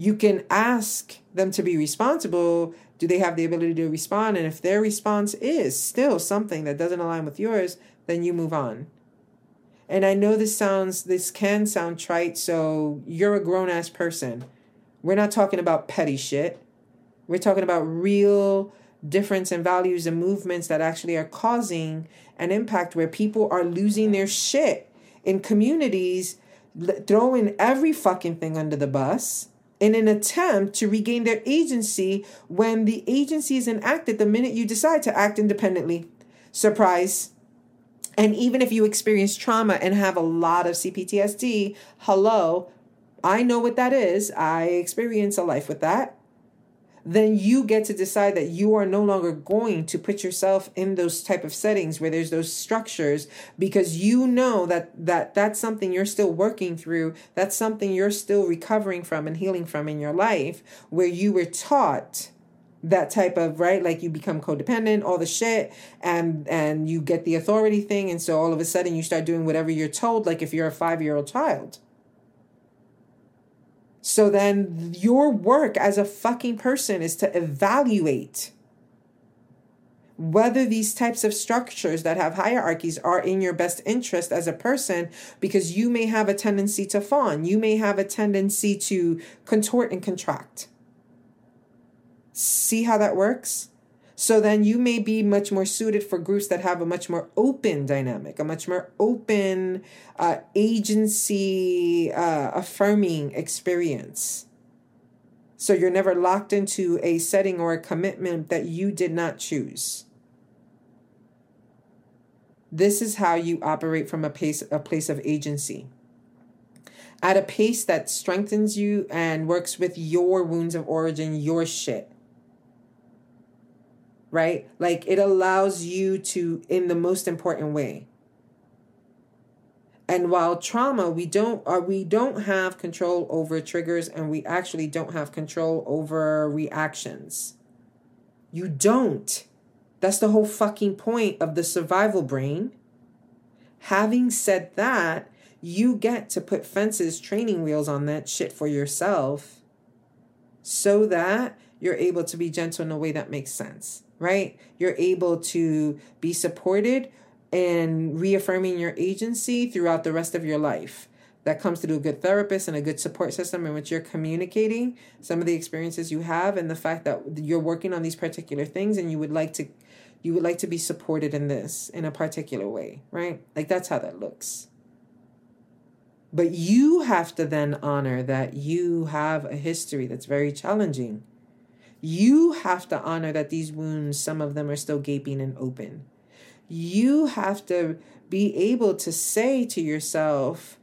You can ask them to be responsible. Do they have the ability to respond? And if their response is still something that doesn't align with yours, then you move on. And I know this sounds, this can sound trite, so you're a grown ass person. We're not talking about petty shit. We're talking about real difference in values and movements that actually are causing an impact where people are losing their shit in communities, throwing every fucking thing under the bus in an attempt to regain their agency when the agency is enacted the minute you decide to act independently. Surprise. And even if you experience trauma and have a lot of CPTSD, hello, I know what that is. I experience a life with that. Then you get to decide that you are no longer going to put yourself in those type of settings where there's those structures because you know that that that's something you're still working through. That's something you're still recovering from and healing from in your life where you were taught that type of right? Like you become codependent all the shit and and you get the authority thing. And so all of a sudden you start doing whatever you're told like if you're a 5 year old child so then your work as a fucking person is to evaluate whether these types of structures that have hierarchies are in your best interest as a person because you may have a tendency to fawn you may have a tendency to contort and contract See how that works? So then you may be much more suited for groups that have a much more open dynamic, a much more open uh, agency uh, affirming experience. So you're never locked into a setting or a commitment that you did not choose. This is how you operate from a pace a place of agency. At a pace that strengthens you and works with your wounds of origin, your shit right? Like it allows you to, in the most important way. And while trauma, we don't are uh, we don't have control over triggers and we actually don't have control over reactions. You don't. That's the whole fucking point of the survival brain. Having said that, you get to put fences, training wheels on that shit for yourself so that you're able to be gentle in a way that makes sense right? You're able to be supported and reaffirming your agency throughout the rest of your life. That comes through a good therapist and a good support system in which you're communicating some of the experiences you have and the fact that you're working on these particular things and you would like to you would like to be supported in this in a particular way, right? Like that's how that looks. But you have to then honor that you have a history that's very challenging you have to honor that these wounds, some of them are still gaping and open. You have to be able to say to yourself,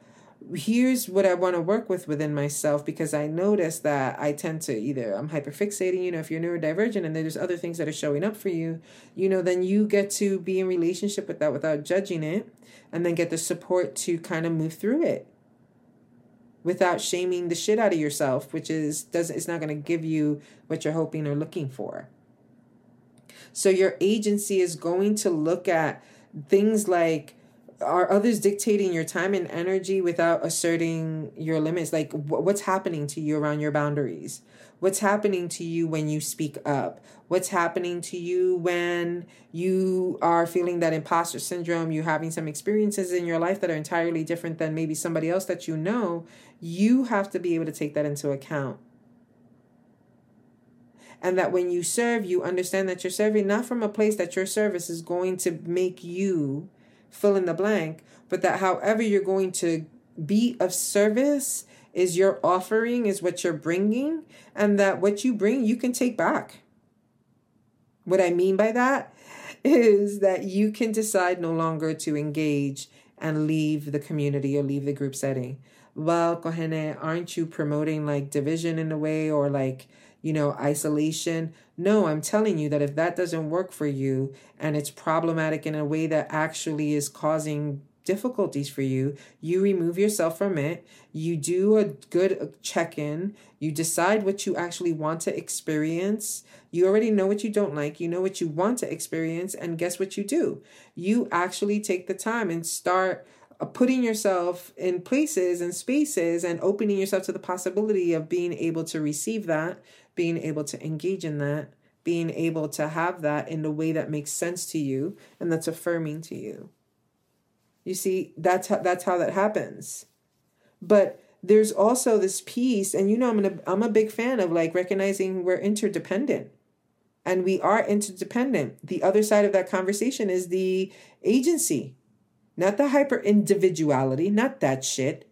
here's what I want to work with within myself because I notice that I tend to either I'm hyperfixating, you know, if you're neurodivergent and there's other things that are showing up for you, you know, then you get to be in relationship with that without judging it and then get the support to kind of move through it without shaming the shit out of yourself, which is doesn't it's not going to give you what you're hoping or looking for. So your agency is going to look at things like are others dictating your time and energy without asserting your limits like what's happening to you around your boundaries what's happening to you when you speak up? What's happening to you when you are feeling that imposter syndrome? You're having some experiences in your life that are entirely different than maybe somebody else that you know. You have to be able to take that into account. And that when you serve you understand that you're serving not from a place that your service is going to make you fill in the blank but that however you're going to be of service is your offering, is what you're bringing, and that what you bring, you can take back. What I mean by that is that you can decide no longer to engage and leave the community or leave the group setting. Well, Kohenet, aren't you promoting like division in a way or like, you know, isolation? No, I'm telling you that if that doesn't work for you and it's problematic in a way that actually is causing difficulties for you, you remove yourself from it. You do a good check in. You decide what you actually want to experience. You already know what you don't like. You know what you want to experience. And guess what you do? You actually take the time and start uh, putting yourself in places and spaces and opening yourself to the possibility of being able to receive that, being able to engage in that, being able to have that in the way that makes sense to you and that's affirming to you. You see, that's how that's how that happens. But there's also this piece, and you know, I'm gonna I'm a big fan of like recognizing we're interdependent. And we are interdependent. The other side of that conversation is the agency, not the hyper individuality, not that shit.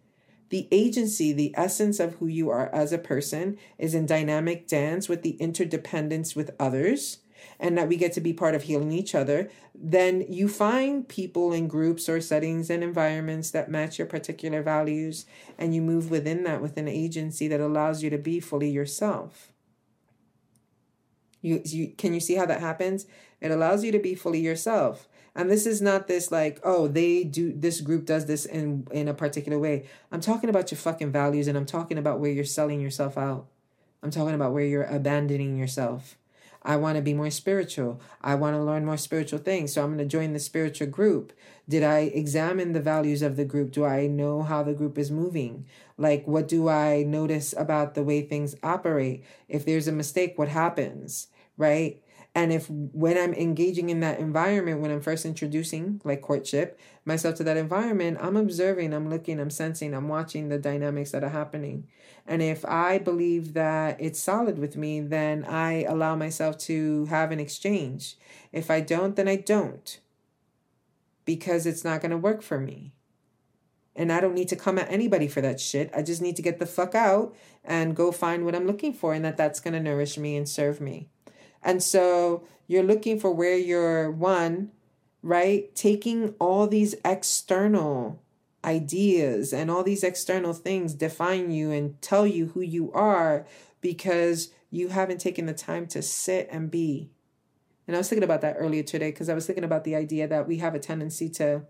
The agency, the essence of who you are as a person, is in dynamic dance with the interdependence with others and that we get to be part of healing each other, then you find people in groups or settings and environments that match your particular values, and you move within that with an agency that allows you to be fully yourself. You, you can you see how that happens? It allows you to be fully yourself. And this is not this like, oh, they do this group does this in in a particular way. I'm talking about your fucking values and I'm talking about where you're selling yourself out. I'm talking about where you're abandoning yourself. I want to be more spiritual. I want to learn more spiritual things. So I'm going to join the spiritual group. Did I examine the values of the group? Do I know how the group is moving? Like, what do I notice about the way things operate? If there's a mistake, what happens? Right? And if when I'm engaging in that environment, when I'm first introducing like courtship myself to that environment, I'm observing, I'm looking, I'm sensing, I'm watching the dynamics that are happening. And if I believe that it's solid with me, then I allow myself to have an exchange. If I don't, then I don't because it's not going to work for me. And I don't need to come at anybody for that shit. I just need to get the fuck out and go find what I'm looking for and that that's going to nourish me and serve me. And so you're looking for where you're one, right? Taking all these external ideas and all these external things define you and tell you who you are because you haven't taken the time to sit and be. And I was thinking about that earlier today because I was thinking about the idea that we have a tendency to,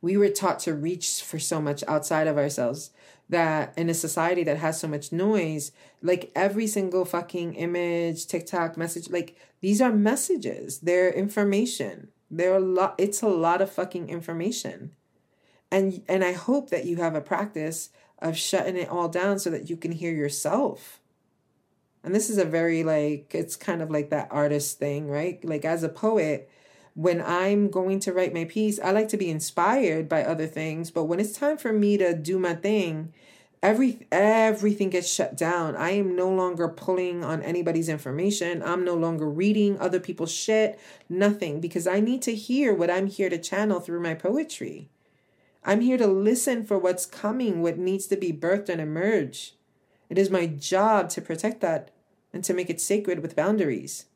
we were taught to reach for so much outside of ourselves that in a society that has so much noise, like every single fucking image, TikTok message, like these are messages, they're information. They're a lot, it's a lot of fucking information. And and i hope that you have a practice of shutting it all down so that you can hear yourself. And this is a very like it's kind of like that artist thing right? Like as a poet when i'm going to write my piece i like to be inspired by other things but when it's time for me to do my thing every everything gets shut down i am no longer pulling on anybody's information i'm no longer reading other people's shit nothing because i need to hear what i'm here to channel through my poetry I'm here to listen for what's coming, what needs to be birthed and emerge. It is my job to protect that and to make it sacred with boundaries.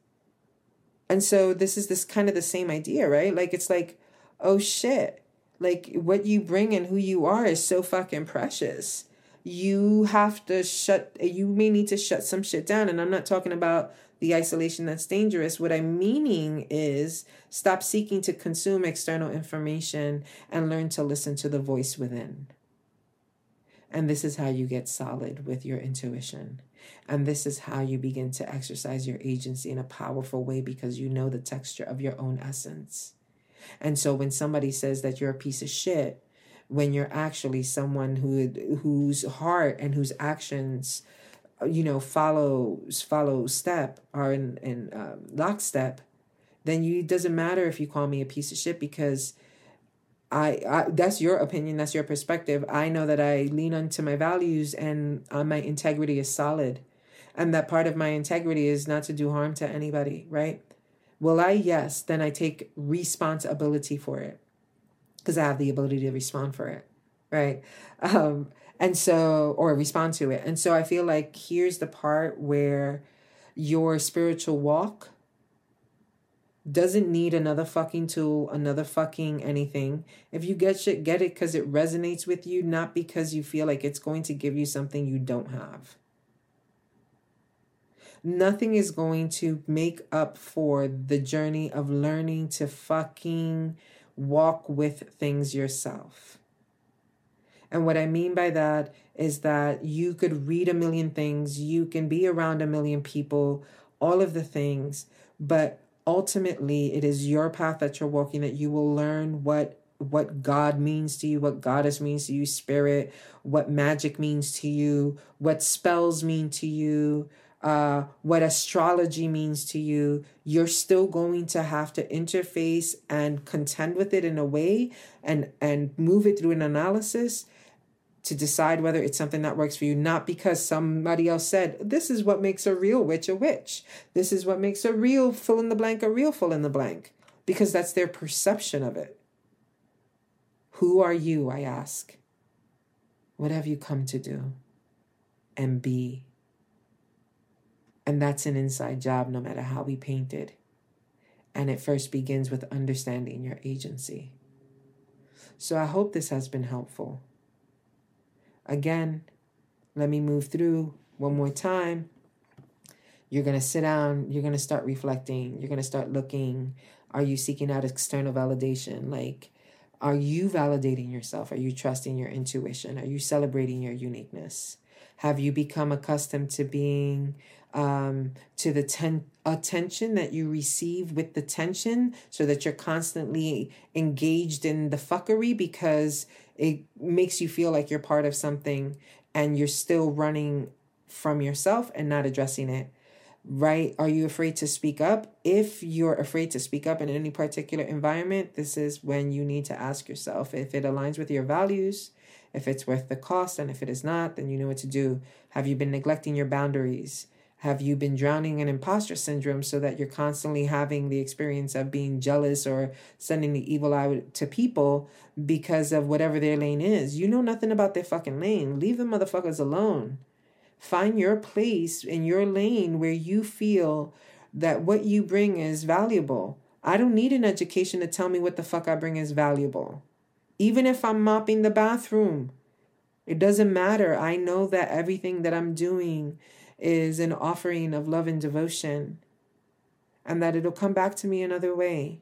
And so this is this kind of the same idea, right? Like it's like, oh shit. Like what you bring and who you are is so fucking precious. You have to shut you may need to shut some shit down. And I'm not talking about the isolation that's dangerous. What I'm meaning is stop seeking to consume external information and learn to listen to the voice within. And this is how you get solid with your intuition. And this is how you begin to exercise your agency in a powerful way because you know the texture of your own essence. And so when somebody says that you're a piece of shit, when you're actually someone who whose heart and whose actions you know follows follow step are in in um, lockstep then you it doesn't matter if you call me a piece of shit because I, I that's your opinion that's your perspective. I know that i lean onto my values and uh, my integrity is solid. And that part of my integrity is not to do harm to anybody right? Will i yes then i take responsibility for it. Because i have the ability to respond for it right? Um and so, or respond to it. And so I feel like here's the part where your spiritual walk doesn't need another fucking tool, another fucking anything. If you get shit, get it because it resonates with you, not because you feel like it's going to give you something you don't have. Nothing is going to make up for the journey of learning to fucking walk with things yourself. And what I mean by that is that you could read a million things, you can be around a million people, all of the things, but ultimately it is your path that you're walking that you will learn what what God means to you, what goddess means to you, spirit, what magic means to you, what spells mean to you, uh, what astrology means to you, you're still going to have to interface and contend with it in a way and and move it through an analysis to decide whether it's something that works for you, not because somebody else said, this is what makes a real witch a witch. This is what makes a real fill in the blank a real fill in the blank, because that's their perception of it. Who are you, I ask? What have you come to do and be? And that's an inside job, no matter how we paint it. And it first begins with understanding your agency. So I hope this has been helpful. Again, let me move through one more time. You're going to sit down, you're going to start reflecting, you're going to start looking. Are you seeking out external validation? Like, are you validating yourself? Are you trusting your intuition? Are you celebrating your uniqueness? Have you become accustomed to being um, to the ten- attention that you receive with the tension so that you're constantly engaged in the fuckery because it makes you feel like you're part of something and you're still running from yourself and not addressing it right? Are you afraid to speak up? If you're afraid to speak up in any particular environment this is when you need to ask yourself if it aligns with your values if it's worth the cost and if it is not then you know what to do. Have you been neglecting your boundaries have you been drowning in imposter syndrome so that you're constantly having the experience of being jealous or sending the evil out to people because of whatever their lane is? You know nothing about their fucking lane. Leave the motherfuckers alone. Find your place in your lane where you feel that what you bring is valuable. I don't need an education to tell me what the fuck I bring is valuable. Even if I'm mopping the bathroom, it doesn't matter. I know that everything that I'm doing is an offering of love and devotion and that it'll come back to me another way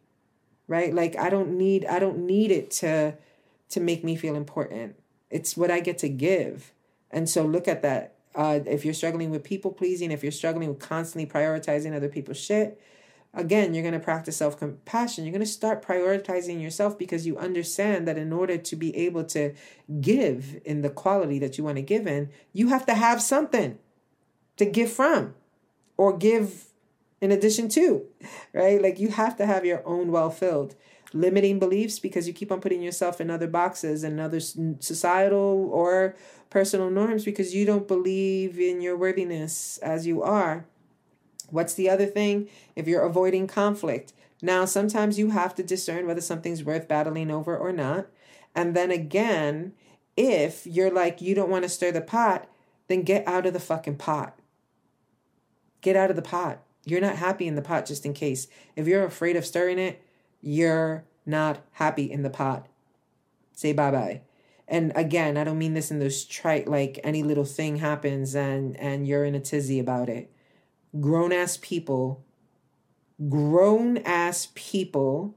right? Like i don't need i don't need it to to make me feel important. It's what i get to give. And so look at that. Uh, if you're struggling with people pleasing if you're struggling with constantly prioritizing other people's shit again you're going to practice self-compassion. You're going to start prioritizing yourself because you understand that in order to be able to give in the quality that you want to give in you have to have something to give from or give in addition to, right? Like you have to have your own well filled. Limiting beliefs because you keep on putting yourself in other boxes and other societal or personal norms because you don't believe in your worthiness as you are. What's the other thing? If you're avoiding conflict. Now, sometimes you have to discern whether something's worth battling over or not. And then again, if you're like, you don't want to stir the pot, then get out of the fucking pot. Get out of the pot. You're not happy in the pot just in case. If you're afraid of stirring it, you're not happy in the pot. Say bye bye. And again, I don't mean this in those trite like any little thing happens and and you're in a tizzy about it. Grown ass people, grown ass people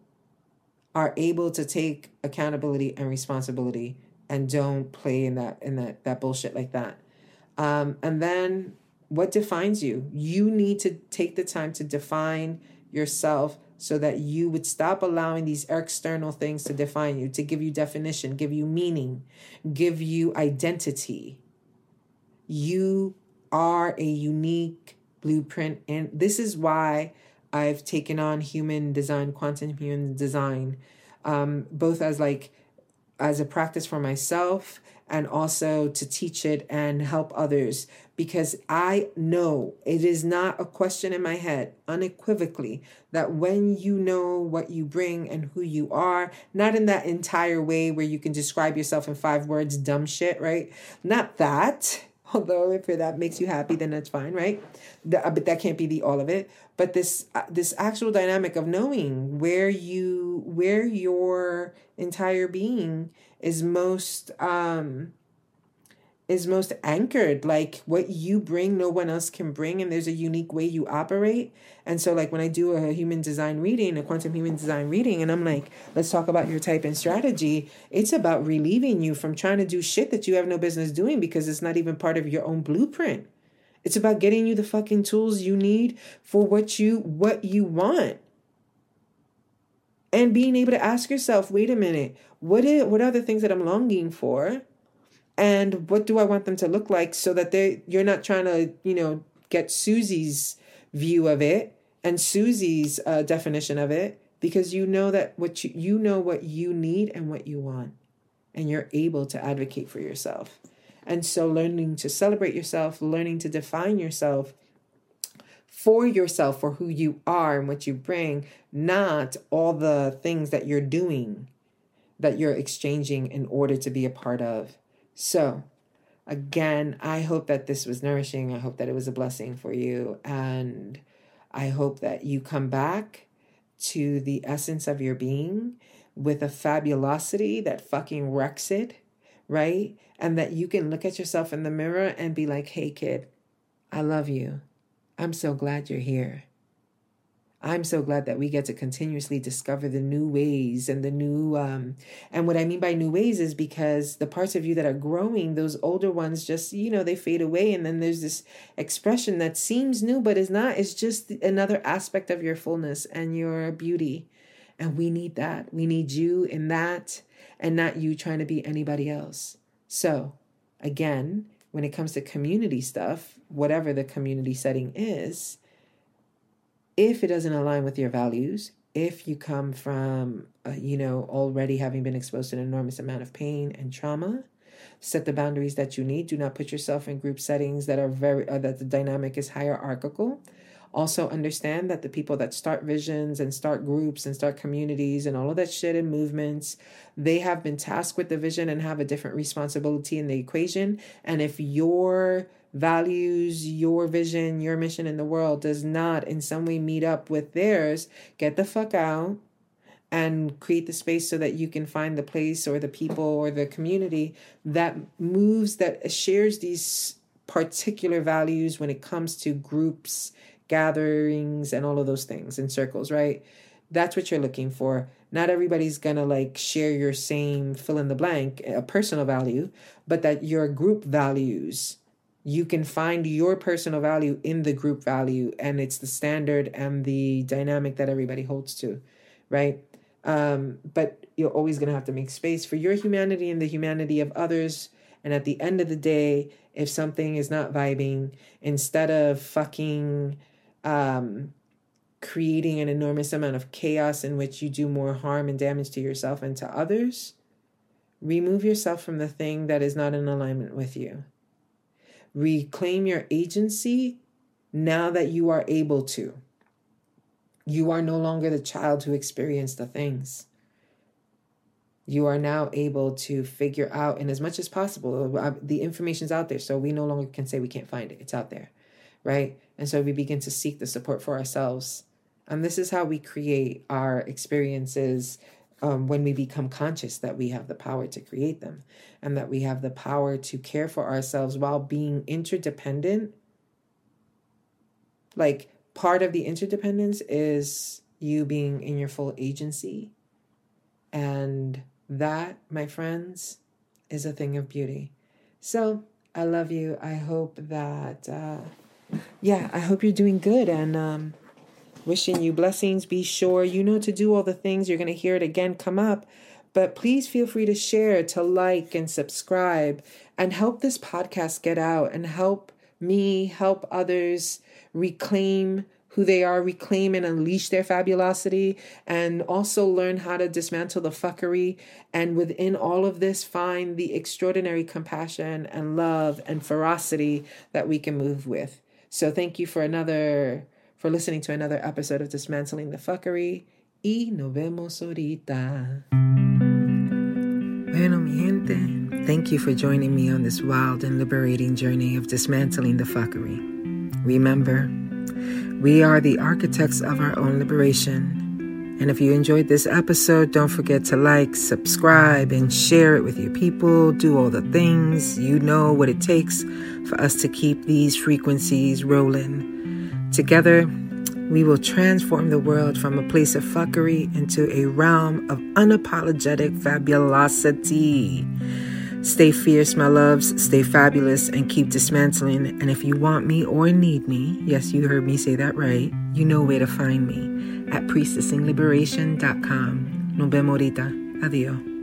are able to take accountability and responsibility and don't play in that in that that bullshit like that. Um, and then what defines you? You need to take the time to define yourself so that you would stop allowing these external things to define you, to give you definition, give you meaning, give you identity. You are a unique blueprint. And this is why I've taken on human design, quantum human design, um, both as like as a practice for myself and also to teach it and help others because I know it is not a question in my head unequivocally that when you know what you bring and who you are, not in that entire way where you can describe yourself in five words, dumb shit, right? Not that. Although if that makes you happy, then that's fine, right? Uh, but that can't be the all of it. But this uh, this actual dynamic of knowing where you where your entire being is most um is most anchored. Like what you bring no one else can bring and there's a unique way you operate. And so like when i do a human design reading a quantum human design reading and i'm like let's talk about your type and strategy it's about relieving you from trying to do shit that you have no business doing because it's not even part of your own blueprint. It's about getting you the fucking tools you need for what you what you want. And being able to ask yourself wait a minute what is what are the things that i'm longing for and what do I want them to look like so that they you're not trying to you know get Susie's view of it and Susie's uh, definition of it because you know that what you you know what you need and what you want and you're able to advocate for yourself. And so learning to celebrate yourself learning to define yourself for yourself for who you are and what you bring not all the things that you're doing that you're exchanging in order to be a part of so, again, I hope that this was nourishing. I hope that it was a blessing for you. And I hope that you come back to the essence of your being with a fabulosity that fucking wrecks it, right? And that you can look at yourself in the mirror and be like, hey, kid, I love you. I'm so glad you're here. I'm so glad that we get to continuously discover the new ways and the new um and what I mean by new ways is because the parts of you that are growing those older ones just you know they fade away and then there's this expression that seems new but is not. It's just another aspect of your fullness and your beauty. And we need that. We need you in that and not you trying to be anybody else. So again when it comes to community stuff whatever the community setting is if it doesn't align with your values, if you come from, uh, you know, already having been exposed to an enormous amount of pain and trauma, set the boundaries that you need. Do not put yourself in group settings that are very, uh, that the dynamic is hierarchical. Also, understand that the people that start visions and start groups and start communities and all of that shit and movements, they have been tasked with the vision and have a different responsibility in the equation. And if your values, your vision, your mission in the world does not in some way meet up with theirs, get the fuck out and create the space so that you can find the place or the people or the community that moves, that shares these particular values when it comes to groups, gatherings, and all of those things in circles, right? That's what you're looking for. Not everybody's gonna like share your same fill in the blank, a personal value, but that your group values you can find your personal value in the group value and it's the standard and the dynamic that everybody holds to right? Um, but you're always going to have to make space for your humanity and the humanity of others. And at the end of the day if something is not vibing instead of fucking um, creating an enormous amount of chaos in which you do more harm and damage to yourself and to others remove yourself from the thing that is not in alignment with you reclaim your agency now that you are able to. You are no longer the child who experienced the things. You are now able to figure out, and as much as possible, uh, the information's out there. So we no longer can say we can't find it. It's out there, right? And so we begin to seek the support for ourselves. And this is how we create our experiences um, when we become conscious that we have the power to create them and that we have the power to care for ourselves while being interdependent. Like part of the interdependence is you being in your full agency. And that, my friends, is a thing of beauty. So I love you. I hope that, uh, yeah, I hope you're doing good. And, um, Wishing you blessings. Be sure you know to do all the things. You're going to hear it again come up. But please feel free to share, to like, and subscribe, and help this podcast get out and help me help others reclaim who they are, reclaim and unleash their fabulosity, and also learn how to dismantle the fuckery. And within all of this, find the extraordinary compassion and love and ferocity that we can move with. So, thank you for another for listening to another episode of Dismantling the Fuckery. Y nos vemos ahorita. Bueno, mi gente, thank you for joining me on this wild and liberating journey of dismantling the fuckery. Remember, we are the architects of our own liberation. And if you enjoyed this episode, don't forget to like, subscribe, and share it with your people. Do all the things. You know what it takes for us to keep these frequencies rolling. Together, we will transform the world from a place of fuckery into a realm of unapologetic fabulosity. Stay fierce, my loves. Stay fabulous and keep dismantling. And if you want me or need me, yes, you heard me say that right, you know where to find me at priestessingliberation.com. Nos vemos ahorita. Adiós.